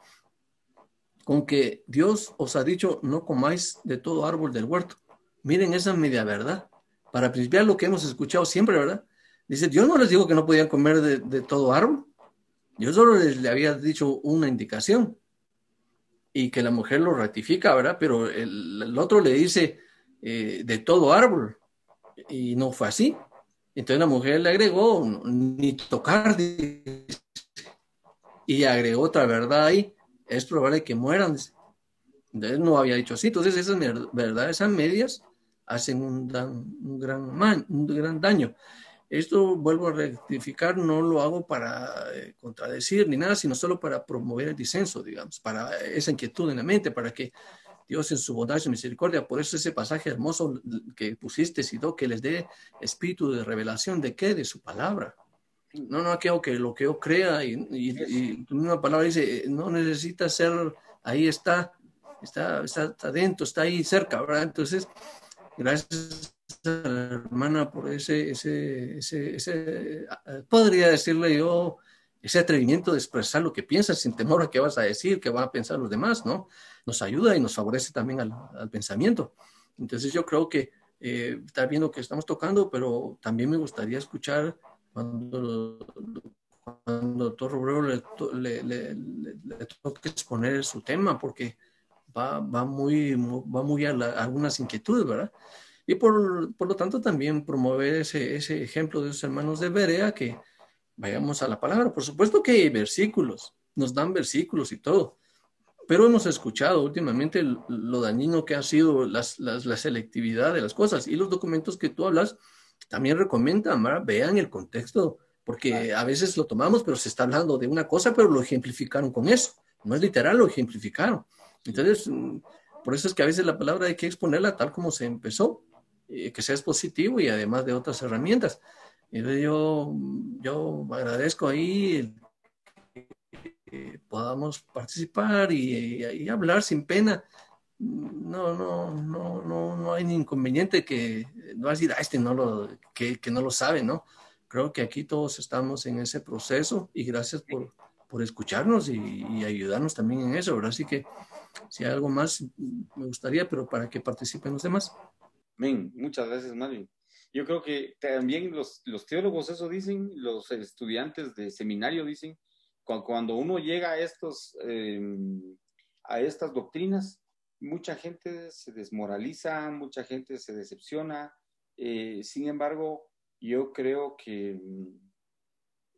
con que Dios os ha dicho, no comáis de todo árbol del huerto. Miren esa media verdad para principiar lo que hemos escuchado siempre, ¿verdad? Dice, yo no les digo que no podían comer de, todo árbol. Yo solo les le había dicho una indicación y que la mujer lo ratifica, ¿verdad? Pero el, otro le dice eh, de todo árbol y no fue así. Entonces la mujer le agregó, ni tocar, y agregó otra verdad ahí, es probable que mueran. Entonces no había dicho así. Entonces esas verdades a medias hacen un, un, gran, un gran daño. Esto, vuelvo a rectificar, no lo hago para eh, contradecir ni nada, sino solo para promover el disenso, digamos, para esa inquietud en la mente, para que Dios en su bondad y su misericordia, por eso ese pasaje hermoso que pusiste, Sido, que les dé espíritu de revelación de qué, de su palabra. No, no aquello que lo que yo crea y, y, una palabra dice, no necesita ser, ahí está, está, está, está dentro, está ahí cerca, ¿verdad? Entonces, Gracias a la hermana por ese, ese, ese, podría decirle yo, ese atrevimiento de expresar lo que piensas sin temor a qué vas a decir, qué van a pensar los demás, ¿no? Nos ayuda y nos favorece también al, pensamiento. Entonces yo creo que eh, está viendo que estamos tocando, pero también me gustaría escuchar cuando, cuando el doctor Robrero le, le, le, toque exponer su tema, porque va, muy, va muy a, algunas inquietudes, ¿verdad? Y por, por, lo tanto también promover ese, ese ejemplo de los hermanos de Berea que vayamos a la palabra. Por supuesto que hay versículos, nos dan versículos y todo, pero hemos escuchado últimamente lo dañino que ha sido las, las, la selectividad de las cosas y los documentos que tú hablas también recomiendan, ¿verdad? vean el contexto, porque a veces lo tomamos, pero se está hablando de una cosa, pero lo ejemplificaron con eso. No es literal, lo ejemplificaron. Entonces, mm, por eso es que a veces la palabra hay que exponerla tal como se empezó, eh, que sea positivo y además de otras herramientas. Entonces yo, yo agradezco ahí que podamos participar y, hablar sin pena. No, no, no, no, no hay inconveniente que no decir, ah, este no lo, que, que no lo sabe, ¿no? Creo que aquí todos estamos en ese proceso y gracias por, por escucharnos y, y, ayudarnos también en eso, ¿verdad? Así que si hay algo más, me gustaría, pero para que participen los demás. Amén. Muchas gracias, Mario. Yo creo que también los, los teólogos eso dicen, los estudiantes de seminario dicen, cuando uno llega a, estos, em, a estas doctrinas, mucha gente se desmoraliza, mucha gente se decepciona. Eh, sin embargo, yo creo que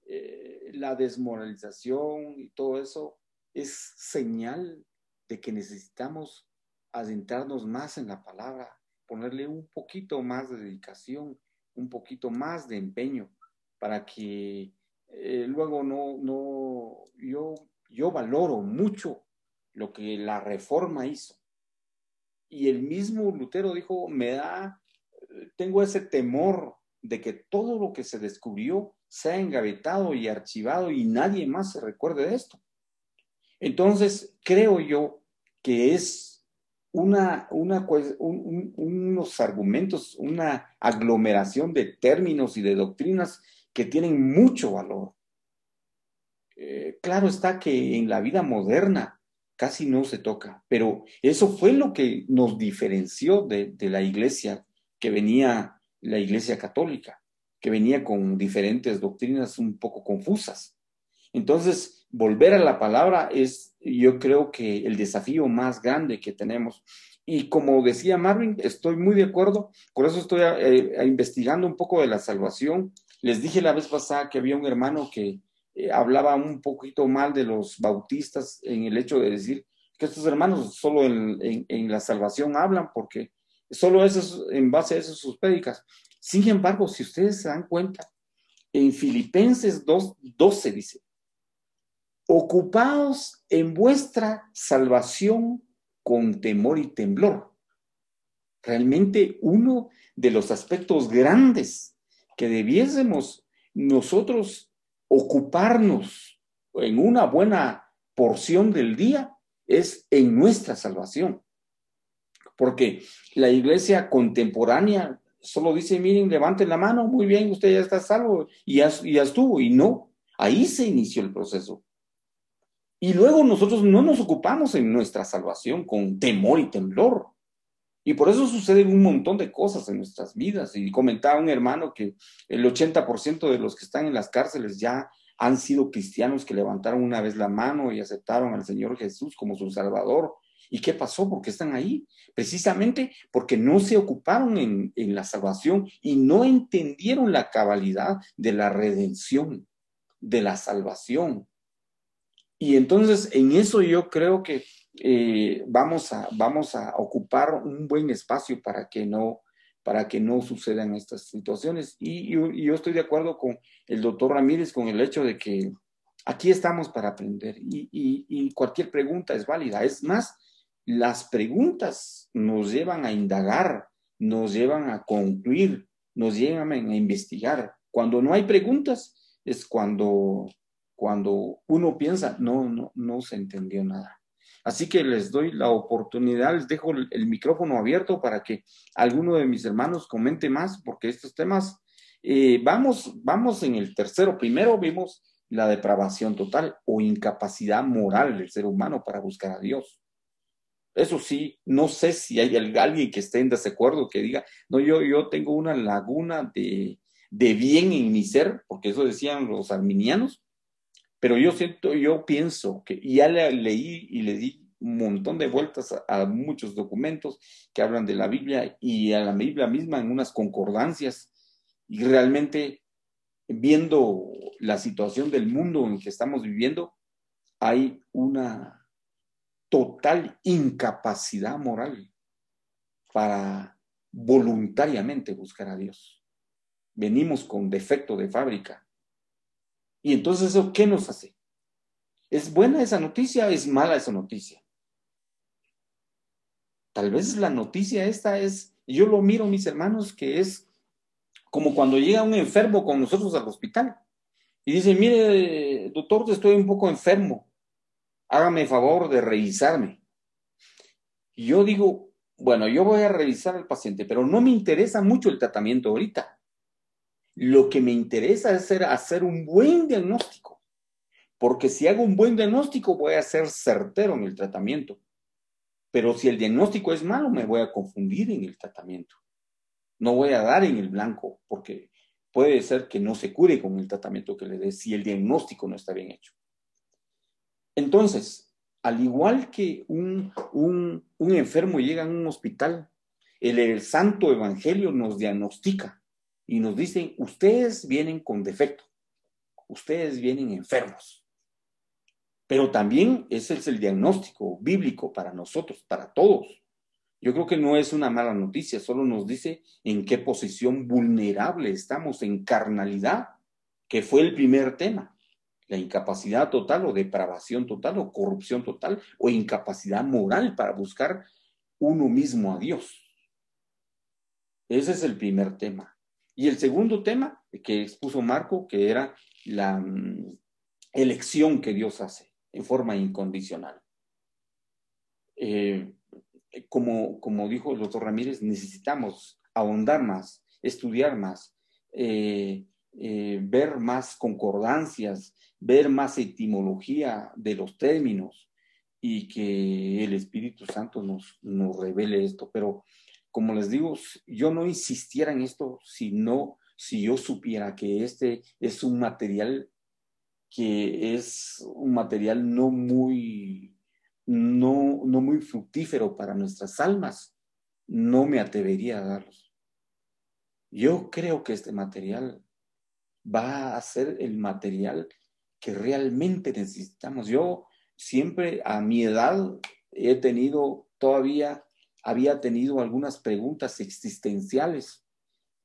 eh, la desmoralización y todo eso es señal de que necesitamos adentrarnos más en la palabra, ponerle un poquito más de dedicación, un poquito más de empeño para que eh, luego no, no, yo, yo valoro mucho lo que la reforma hizo. Y el mismo Lutero dijo, me da, tengo ese temor de que todo lo que se descubrió sea engavetado y archivado y nadie más se recuerde de esto. Entonces, creo yo que es una, una, unos argumentos, una aglomeración de términos y de doctrinas que tienen mucho valor. Eh, claro está que en la vida moderna casi no se toca, pero eso fue lo que nos diferenció de, de la iglesia que venía, la iglesia católica, que venía con diferentes doctrinas un poco confusas. Entonces, volver a la palabra es, yo creo que el desafío más grande que tenemos. Y como decía Marvin, estoy muy de acuerdo, por eso estoy eh, investigando un poco de la salvación. Les dije la vez pasada que había un hermano que eh, hablaba un poquito mal de los bautistas en el hecho de decir que estos hermanos solo en, en la salvación hablan porque solo eso en base a eso sus prédicas. Sin embargo, si ustedes se dan cuenta, en Filipenses 2, 12 dice, ocupados en vuestra salvación con temor y temblor. Realmente uno de los aspectos grandes que debiésemos nosotros ocuparnos en una buena porción del día es en nuestra salvación. Porque la iglesia contemporánea solo dice, miren, levanten la mano, muy bien, usted ya está salvo y ya, ya estuvo. Y no, ahí se inició el proceso. Y luego nosotros no nos ocupamos en nuestra salvación con temor y temblor. Y por eso suceden un montón de cosas en nuestras vidas. Y comentaba un hermano que el 80% de los que están en las cárceles ya han sido cristianos que levantaron una vez la mano y aceptaron al Señor Jesús como su Salvador. ¿Y qué pasó? ¿Por qué están ahí? Precisamente porque no se ocuparon en, en la salvación y no entendieron la cabalidad de la redención, de la salvación. Y entonces en eso yo creo que eh, vamos, a, vamos a ocupar un buen espacio para que no, para que no sucedan estas situaciones. Y, yo estoy de acuerdo con el doctor Ramírez con el hecho de que aquí estamos para aprender y, y, cualquier pregunta es válida. Es más, las preguntas nos llevan a indagar, nos llevan a concluir, nos llevan a investigar. Cuando no hay preguntas es cuando cuando uno piensa, no, no, no se entendió nada. Así que les doy la oportunidad, les dejo el, micrófono abierto para que alguno de mis hermanos comente más, porque estos temas, eh, vamos, vamos en el tercero. Primero vimos la depravación total o incapacidad moral del ser humano para buscar a Dios. Eso sí, no sé si hay alguien que esté en desacuerdo que diga, no, yo, yo tengo una laguna de, de bien en mi ser, porque eso decían los arminianos, pero yo siento, yo pienso que ya leí y le di un montón de vueltas a, muchos documentos que hablan de la Biblia y a la Biblia misma en unas concordancias y realmente viendo la situación del mundo en que estamos viviendo, hay una total incapacidad moral para voluntariamente buscar a Dios. Venimos con defecto de fábrica y entonces, ¿eso qué nos hace? ¿Es buena esa noticia? ¿Es mala esa noticia? Tal vez la noticia esta es, yo lo miro, mis hermanos, que es como cuando llega un enfermo con nosotros al hospital y dice, mire, doctor, estoy un poco enfermo, hágame favor de revisarme. Y yo digo, bueno, yo voy a revisar al paciente, pero no me interesa mucho el tratamiento ahorita. Lo que me interesa es hacer, un buen diagnóstico, porque si hago un buen diagnóstico voy a ser certero en el tratamiento. Pero si el diagnóstico es malo, me voy a confundir en el tratamiento. No voy a dar en el blanco, porque puede ser que no se cure con el tratamiento que le dé si el diagnóstico no está bien hecho. Entonces, al igual que un, un, enfermo llega a un hospital, el santo evangelio nos diagnostica y nos dicen, ustedes vienen con defecto, ustedes vienen enfermos. Pero también ese es el diagnóstico bíblico para nosotros, para todos. Yo creo que no es una mala noticia, solo nos dice en qué posición vulnerable estamos en carnalidad, que fue el primer tema, la incapacidad total o depravación total o corrupción total o incapacidad moral para buscar uno mismo a Dios. Ese es el primer tema. Y el segundo tema que expuso Marco, que era la mm, elección que Dios hace en forma incondicional. Eh, como, como dijo el doctor Ramírez, necesitamos ahondar más, estudiar más, eh, eh, ver más concordancias, ver más etimología de los términos y que el Espíritu Santo nos, nos revele esto. Pero como les digo, yo no insistiera en esto si no, si yo supiera que este es un material que es un material no muy, no, no muy fructífero para nuestras almas, no me atrevería a darlos. Yo creo que este material va a ser el material que realmente necesitamos. Yo siempre a mi edad he tenido todavía había tenido algunas preguntas existenciales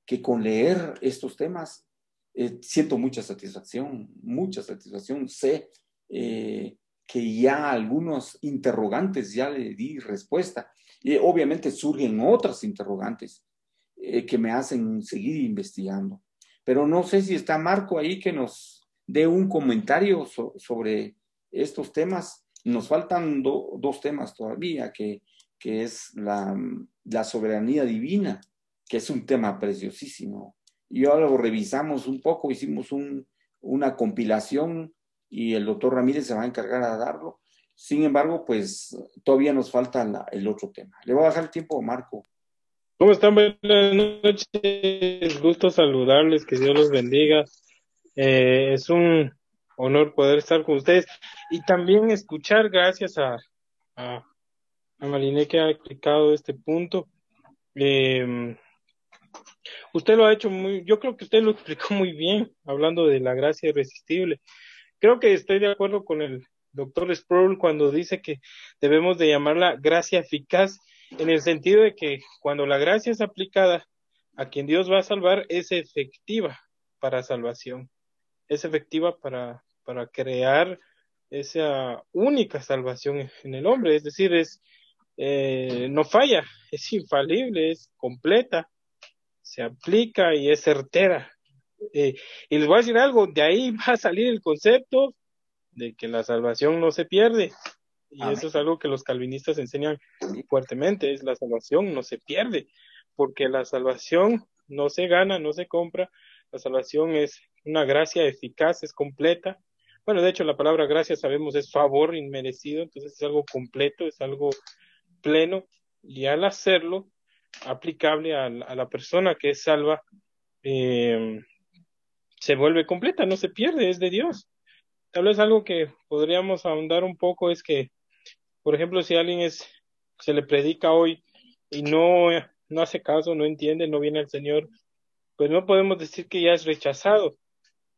que con leer estos temas eh, siento mucha satisfacción, mucha satisfacción. Sé eh, que ya algunos interrogantes ya le di respuesta. Y obviamente surgen otras interrogantes eh, que me hacen seguir investigando. Pero no sé si está Marco ahí que nos dé un comentario sobre estos temas. Nos faltan dos temas todavía que que es la, la, soberanía divina, que es un tema preciosísimo. Y ahora lo revisamos un poco, hicimos un, una compilación y el doctor Ramírez se va a encargar de darlo. Sin embargo, pues todavía nos falta el otro tema. Le voy a dejar el tiempo a Marco. ¿Cómo están? Buenas noches. Gusto saludarles, que Dios los bendiga. Eh, es un honor poder estar con ustedes y también escuchar, gracias a, a a Mariné que ha explicado este punto. Eh, usted lo ha hecho muy, yo creo que usted lo <laughs> explicó muy bien, hablando de la gracia irresistible. Creo que estoy de acuerdo con el doctor Sproul cuando dice que debemos de llamarla gracia eficaz, en el sentido de que cuando la gracia es aplicada a quien Dios va a salvar, es efectiva para salvación, es efectiva para, para crear esa única salvación en el hombre, es decir, es, eh, no falla, es infalible, es completa, se aplica y es certera. Eh, y les voy a decir algo, de ahí <laughs> va a salir el concepto de que la salvación no se pierde. Y eso es algo que los calvinistas enseñan fuertemente, es la salvación no se pierde, porque la salvación no se gana, no se compra, la salvación es una gracia eficaz, es completa. Bueno, de hecho la palabra gracia sabemos es favor inmerecido, entonces es algo completo, es algo pleno y al hacerlo aplicable a, la persona que es salva, eh, se vuelve completa, no se pierde, es de Dios. Tal vez algo que podríamos ahondar un poco es que, por ejemplo, si alguien es, se le predica hoy y no, no hace caso, no entiende, no viene al Señor, pues no podemos decir que ya es rechazado.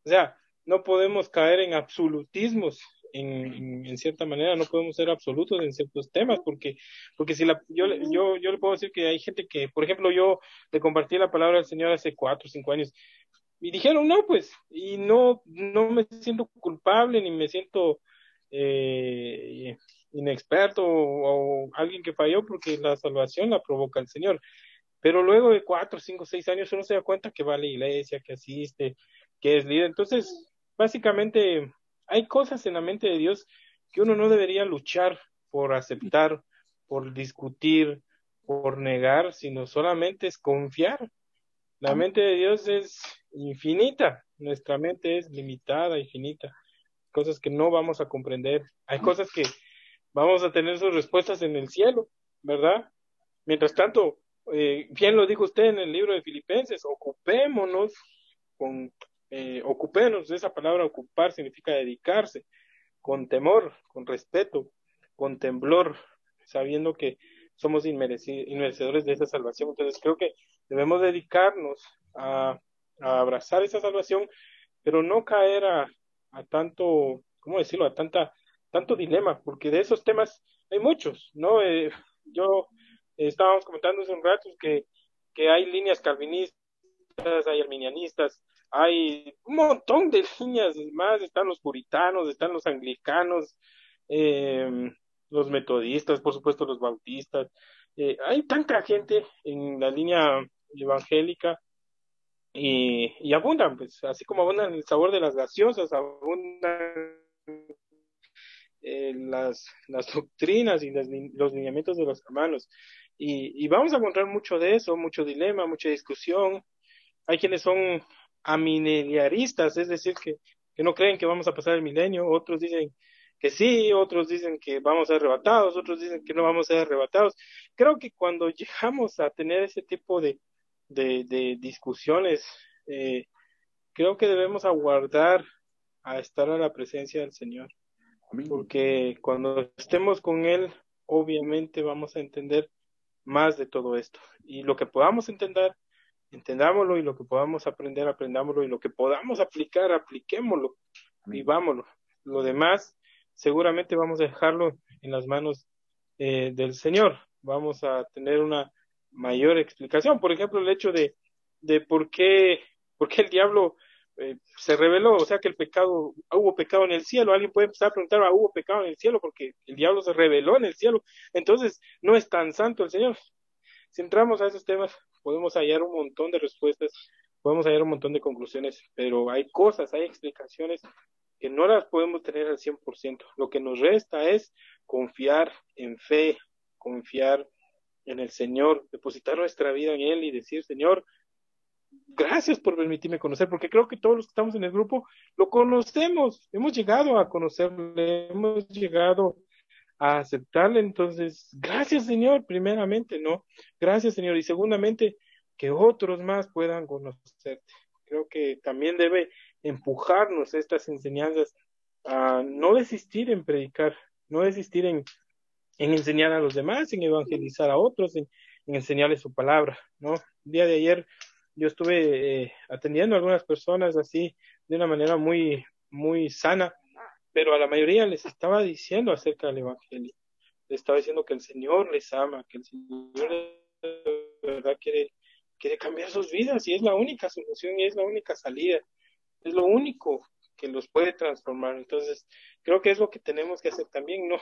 O sea, no podemos caer en absolutismos en, cierta manera no podemos ser absolutos en ciertos temas porque porque si la yo yo yo le puedo decir que hay gente que por ejemplo yo le compartí la palabra al Señor hace cuatro o cinco años y dijeron no pues y no no me siento culpable ni me siento eh, inexperto o, alguien que falló porque la salvación la provoca el Señor pero luego de cuatro, cinco, seis años uno se da cuenta que va a la iglesia, que asiste, que es líder. Entonces, básicamente hay cosas en la mente de Dios que uno no debería luchar por aceptar, por discutir, por negar, sino solamente es confiar. La mente de Dios es infinita, nuestra mente es limitada, infinita. Cosas que no vamos a comprender. Hay cosas que vamos a tener sus respuestas en el cielo, ¿verdad? Mientras tanto, eh, bien lo dijo usted en el libro de Filipenses, ocupémonos con eh, ocupémonos de esa palabra ocupar significa dedicarse con temor, con respeto, con temblor, sabiendo que somos inmerecedores de esa salvación. Entonces creo que debemos dedicarnos a, abrazar esa salvación, pero no caer a, tanto, ¿cómo decirlo?, a tanta, tanto dilema, porque de esos temas hay muchos, ¿no? Eh, yo estábamos comentando hace un rato que, que hay líneas calvinistas, hay arminianistas, hay un montón de líneas más, están los puritanos, están los anglicanos, eh, los metodistas, por supuesto los bautistas, eh, hay tanta gente en la línea evangélica y, y abundan, pues así como abundan el sabor de las gaseosas, abundan eh, las, las doctrinas y los lineamientos de los hermanos. Y, y vamos a encontrar mucho de eso, mucho dilema, mucha discusión. Hay quienes son amileniaristas, es decir, que, que no creen que vamos a pasar el milenio, otros dicen que sí, otros dicen que vamos a ser arrebatados, otros dicen que no vamos a ser arrebatados. Creo que cuando <laughs> llegamos a tener ese tipo de, de, de discusiones, eh, creo que debemos aguardar a estar a la presencia del Señor. Porque cuando estemos con Él, obviamente vamos a entender más de todo esto. Y lo que podamos entender, entendámoslo y lo que podamos aprender, aprendámoslo y lo que podamos aplicar, apliquémoslo, vivámoslo. Lo demás, seguramente vamos a dejarlo en las manos eh, del Señor. Vamos a tener una mayor explicación. Por ejemplo, el hecho de, de por qué, por qué el diablo eh, se reveló, o sea que el pecado, hubo pecado en el cielo. Alguien puede empezar a preguntar, ah, hubo pecado en el cielo porque el diablo se reveló en el cielo. Entonces, no es tan santo el Señor. Si entramos a esos temas, podemos hallar un montón de respuestas, podemos hallar un montón de conclusiones, pero hay cosas, hay explicaciones que no las podemos tener al 100%. Lo que nos resta es confiar en fe, confiar en el Señor, depositar nuestra vida en Él y decir, Señor, gracias por permitirme conocer, porque creo que todos los que estamos en el grupo lo conocemos, hemos llegado a conocerle, hemos llegado a aceptarle, entonces, gracias Señor, primeramente, ¿no? Gracias Señor, y segundamente, que otros más puedan conocerte. Creo que también debe empujarnos estas enseñanzas a no desistir en predicar, no desistir en, en enseñar a los demás, en evangelizar a otros, en, en enseñarles su palabra, ¿no? El día de ayer yo estuve eh, atendiendo a algunas personas así de una manera muy, muy sana, pero a la mayoría les estaba diciendo acerca del Evangelio. Les estaba diciendo que el Señor les ama, que el Señor de verdad quiere, quiere cambiar sus vidas y es la única solución y es la única salida. Es lo único que los puede transformar. Entonces, creo que es lo que tenemos que hacer también, ¿no?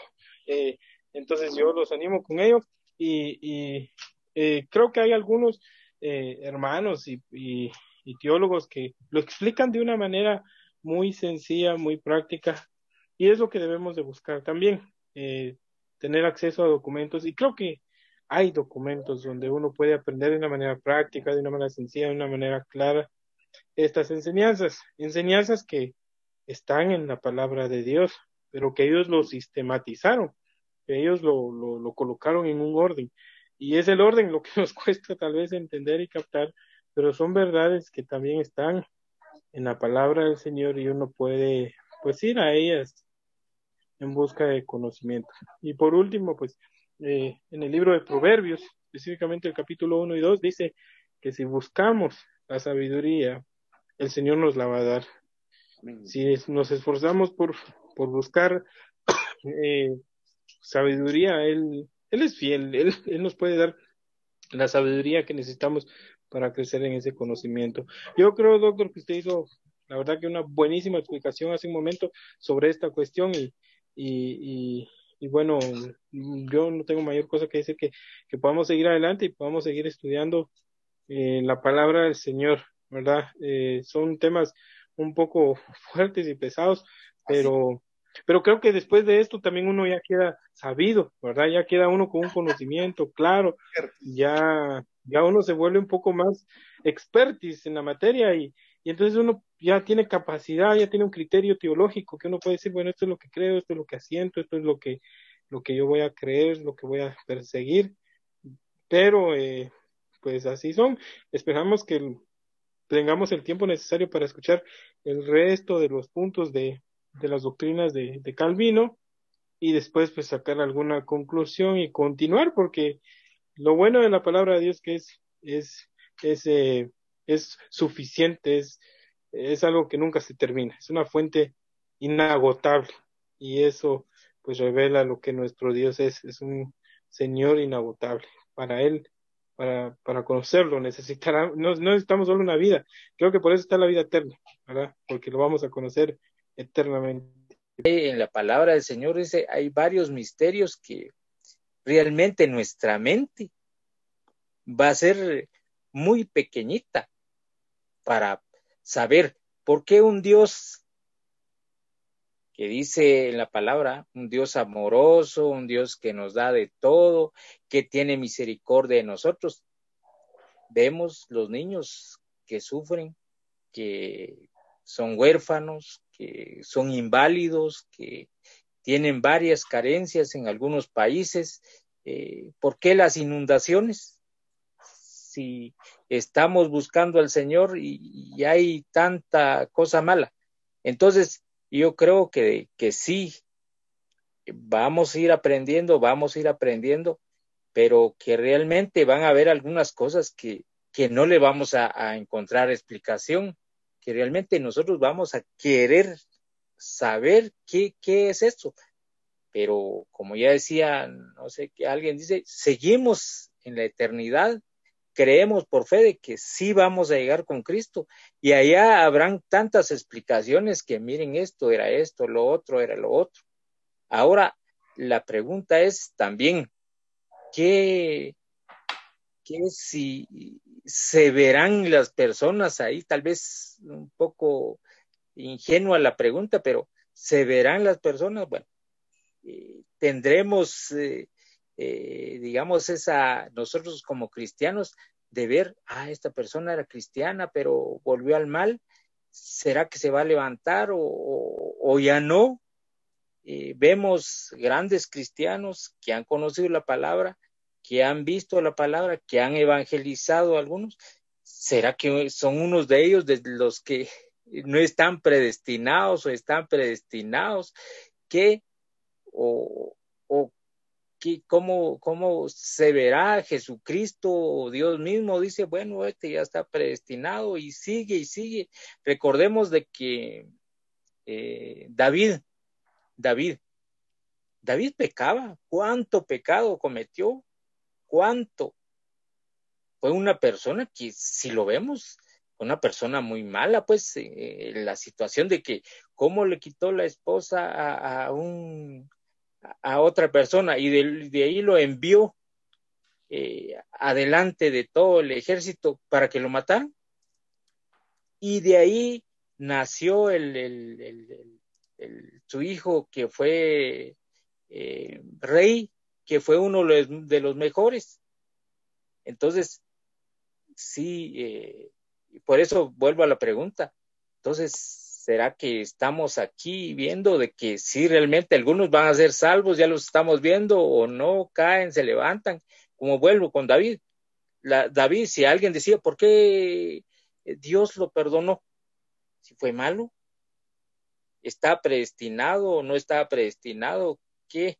Eh, entonces, yo los animo con ello y, eh, creo que hay algunos eh, hermanos y, teólogos que lo explican de una manera muy sencilla, muy práctica, y es lo que debemos de buscar también, eh, tener acceso a documentos, y creo que hay documentos donde uno puede aprender de una manera práctica, de una manera sencilla, de una manera clara, estas enseñanzas, enseñanzas que están en la palabra de Dios, pero que ellos lo sistematizaron, que ellos lo, lo, lo colocaron en un orden. Y es el orden lo que <laughs> nos cuesta tal vez entender y captar, pero son verdades que también están en la palabra del Señor y uno puede pues ir a ellas en busca de conocimiento. Y por último, pues eh, en el libro de Proverbios, específicamente el capítulo 1 y 2, dice que si buscamos la sabiduría, el Señor nos la va a dar. Si nos esforzamos por, por buscar <coughs> eh, sabiduría, Él él es fiel, él, él nos puede dar la sabiduría que necesitamos para crecer en ese conocimiento. Yo creo, doctor, que usted hizo, la verdad, que una buenísima explicación hace un momento sobre esta cuestión y, y, y, bueno, yo no tengo mayor cosa que decir que, que podamos seguir adelante y podamos seguir estudiando eh, la palabra del Señor, ¿verdad? Eh, son temas un poco <laughs> fuertes y pesados, pero pero creo que después de esto también uno ya queda sabido, ¿verdad? Ya queda uno con un conocimiento claro, ya, ya uno se vuelve un poco más expertis en la materia y, y entonces uno ya tiene capacidad, ya tiene un criterio teológico que uno puede decir, bueno, esto es lo que creo, esto es lo que asiento, esto es lo que, lo que yo voy a creer, lo que voy a perseguir, pero eh, pues así son. Esperamos que tengamos el tiempo necesario para escuchar el resto de los puntos de, de las doctrinas de, de Calvino y después pues sacar alguna conclusión y continuar porque lo bueno de la palabra de Dios que es es es, eh, es suficiente es es algo que nunca se termina es una fuente inagotable y eso pues revela lo que nuestro Dios es es un Señor inagotable para Él, para, para conocerlo, necesitará, no, no necesitamos solo una vida, creo que por eso está la vida eterna, ¿verdad? Porque lo vamos a conocer eternamente. En la palabra del Señor dice, hay varios misterios que realmente nuestra mente va a ser muy pequeñita para saber por qué un Dios que dice en la palabra, un Dios amoroso, un Dios que nos da de todo, que tiene misericordia de nosotros. Vemos los niños que sufren, que son huérfanos, que son inválidos, que tienen varias carencias en algunos países. Eh, ¿Por qué las inundaciones? Si estamos buscando al Señor y, hay tanta cosa mala. Entonces, yo creo que, que sí, vamos a ir aprendiendo, vamos a ir aprendiendo, pero que realmente van a haber algunas cosas que, que no le vamos a, a, encontrar explicación, que realmente nosotros vamos a querer saber qué, qué es esto. Pero como ya decía, no sé, que alguien dice, seguimos en la eternidad creemos por fe de que sí vamos a llegar con Cristo y allá habrán tantas explicaciones que miren esto era esto, lo otro era lo otro. Ahora, la pregunta es también, ¿qué, qué si se verán las personas ahí? Tal vez un poco ingenua la pregunta, pero ¿se verán las personas? Bueno, eh, tendremos... Eh, eh, digamos, esa, nosotros como cristianos, de ver, ah, esta persona era cristiana, pero volvió al mal, ¿será que se va a levantar o, o, ya no? Eh, vemos grandes cristianos que han conocido la palabra, que han visto la palabra, que han evangelizado a algunos. ¿Será que son unos de ellos de los que no están predestinados o están predestinados que o, cómo, cómo se verá Jesucristo, Dios mismo dice, bueno, este ya está predestinado y sigue y sigue. Recordemos de que eh, David, David, David pecaba, ¿cuánto pecado cometió? ¿Cuánto? Fue una persona que, si lo vemos, una persona muy mala, pues eh, la situación de que cómo le quitó la esposa a, a un a otra persona y de, ahí lo envió eh, adelante de todo el ejército para que lo mataran. Y de ahí nació el, el, el, su hijo que fue eh, rey, que fue uno de los mejores. Entonces, sí, eh, por eso vuelvo a la pregunta. Entonces, ¿Será que estamos aquí viendo de que si realmente algunos van a ser salvos, ya los estamos viendo o no, caen, se levantan? Como vuelvo con David. La, David, si alguien decía, ¿por qué Dios lo perdonó? Si fue malo, ¿está predestinado o no está predestinado? ¿Qué?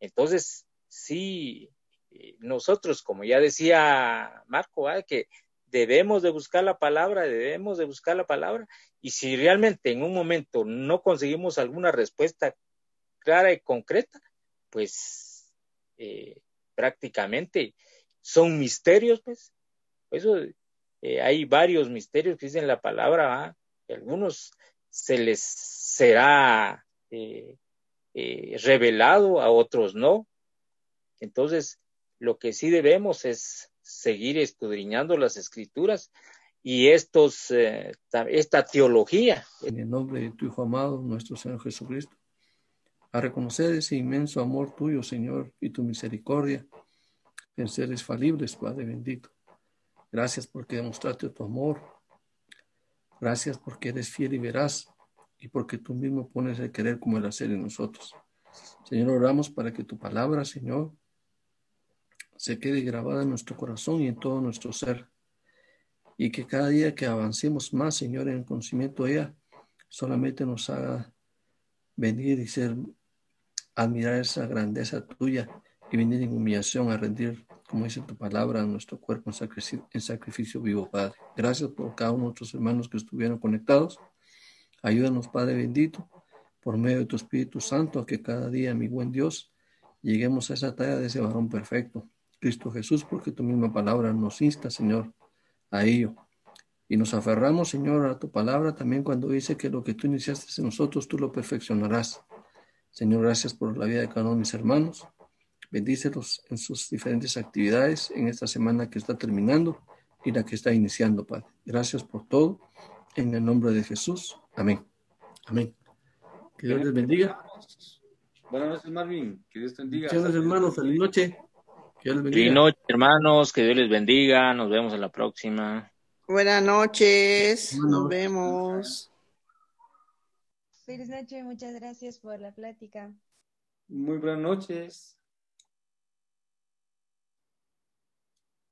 Entonces, sí, eh, nosotros, como ya decía Marco, ¿eh? que debemos de buscar la palabra, debemos de buscar la palabra. Y si realmente en un momento no conseguimos alguna respuesta clara y concreta, pues eh, prácticamente son misterios, pues. Eso, eh, hay varios misterios que dicen la palabra, algunos se les será eh, revelado, a otros no. Entonces, lo que sí debemos es seguir escudriñando las escrituras y estos, eh, esta teología. En el nombre de tu Hijo amado, nuestro Señor Jesucristo, a reconocer ese inmenso amor tuyo, Señor, y tu misericordia en seres falibles, Padre bendito. Gracias porque demostraste tu amor. Gracias porque eres fiel y veraz y porque tú mismo pones el querer como el hacer en nosotros. Señor, oramos para que tu palabra, Señor, se quede grabada en nuestro corazón y en todo nuestro ser. Y que cada día que avancemos más, Señor, en el conocimiento de ella, solamente nos haga venir y ser, admirar esa grandeza tuya y venir en humillación a rendir, como dice tu palabra, nuestro cuerpo en sacrificio, en sacrificio vivo, Padre. Gracias por cada uno de nuestros hermanos que estuvieron conectados. Ayúdanos, Padre bendito, por medio de tu Espíritu Santo, a que cada día, mi buen Dios, lleguemos a esa talla de ese varón perfecto Cristo Jesús, porque tu misma palabra nos insta, Señor, a ello. Y nos aferramos, Señor, a tu palabra también cuando dice que lo que tú iniciaste en nosotros, tú lo perfeccionarás. Señor, gracias por la vida de cada uno de mis hermanos. Bendícelos en sus diferentes actividades en esta semana que está terminando y la que está iniciando, Padre. Gracias por todo. En el nombre de Jesús. Amén. Amén. Que Dios les bendiga. Buenas noches, Marvin. Que Dios te bendiga. Muchas gracias, hermanos. Feliz noche. Feliz noche, hermanos. Que Dios les bendiga. Nos vemos en la próxima. Buenas noches. Nos vemos. Feliz noche. Muchas gracias por la plática. Muy buenas noches.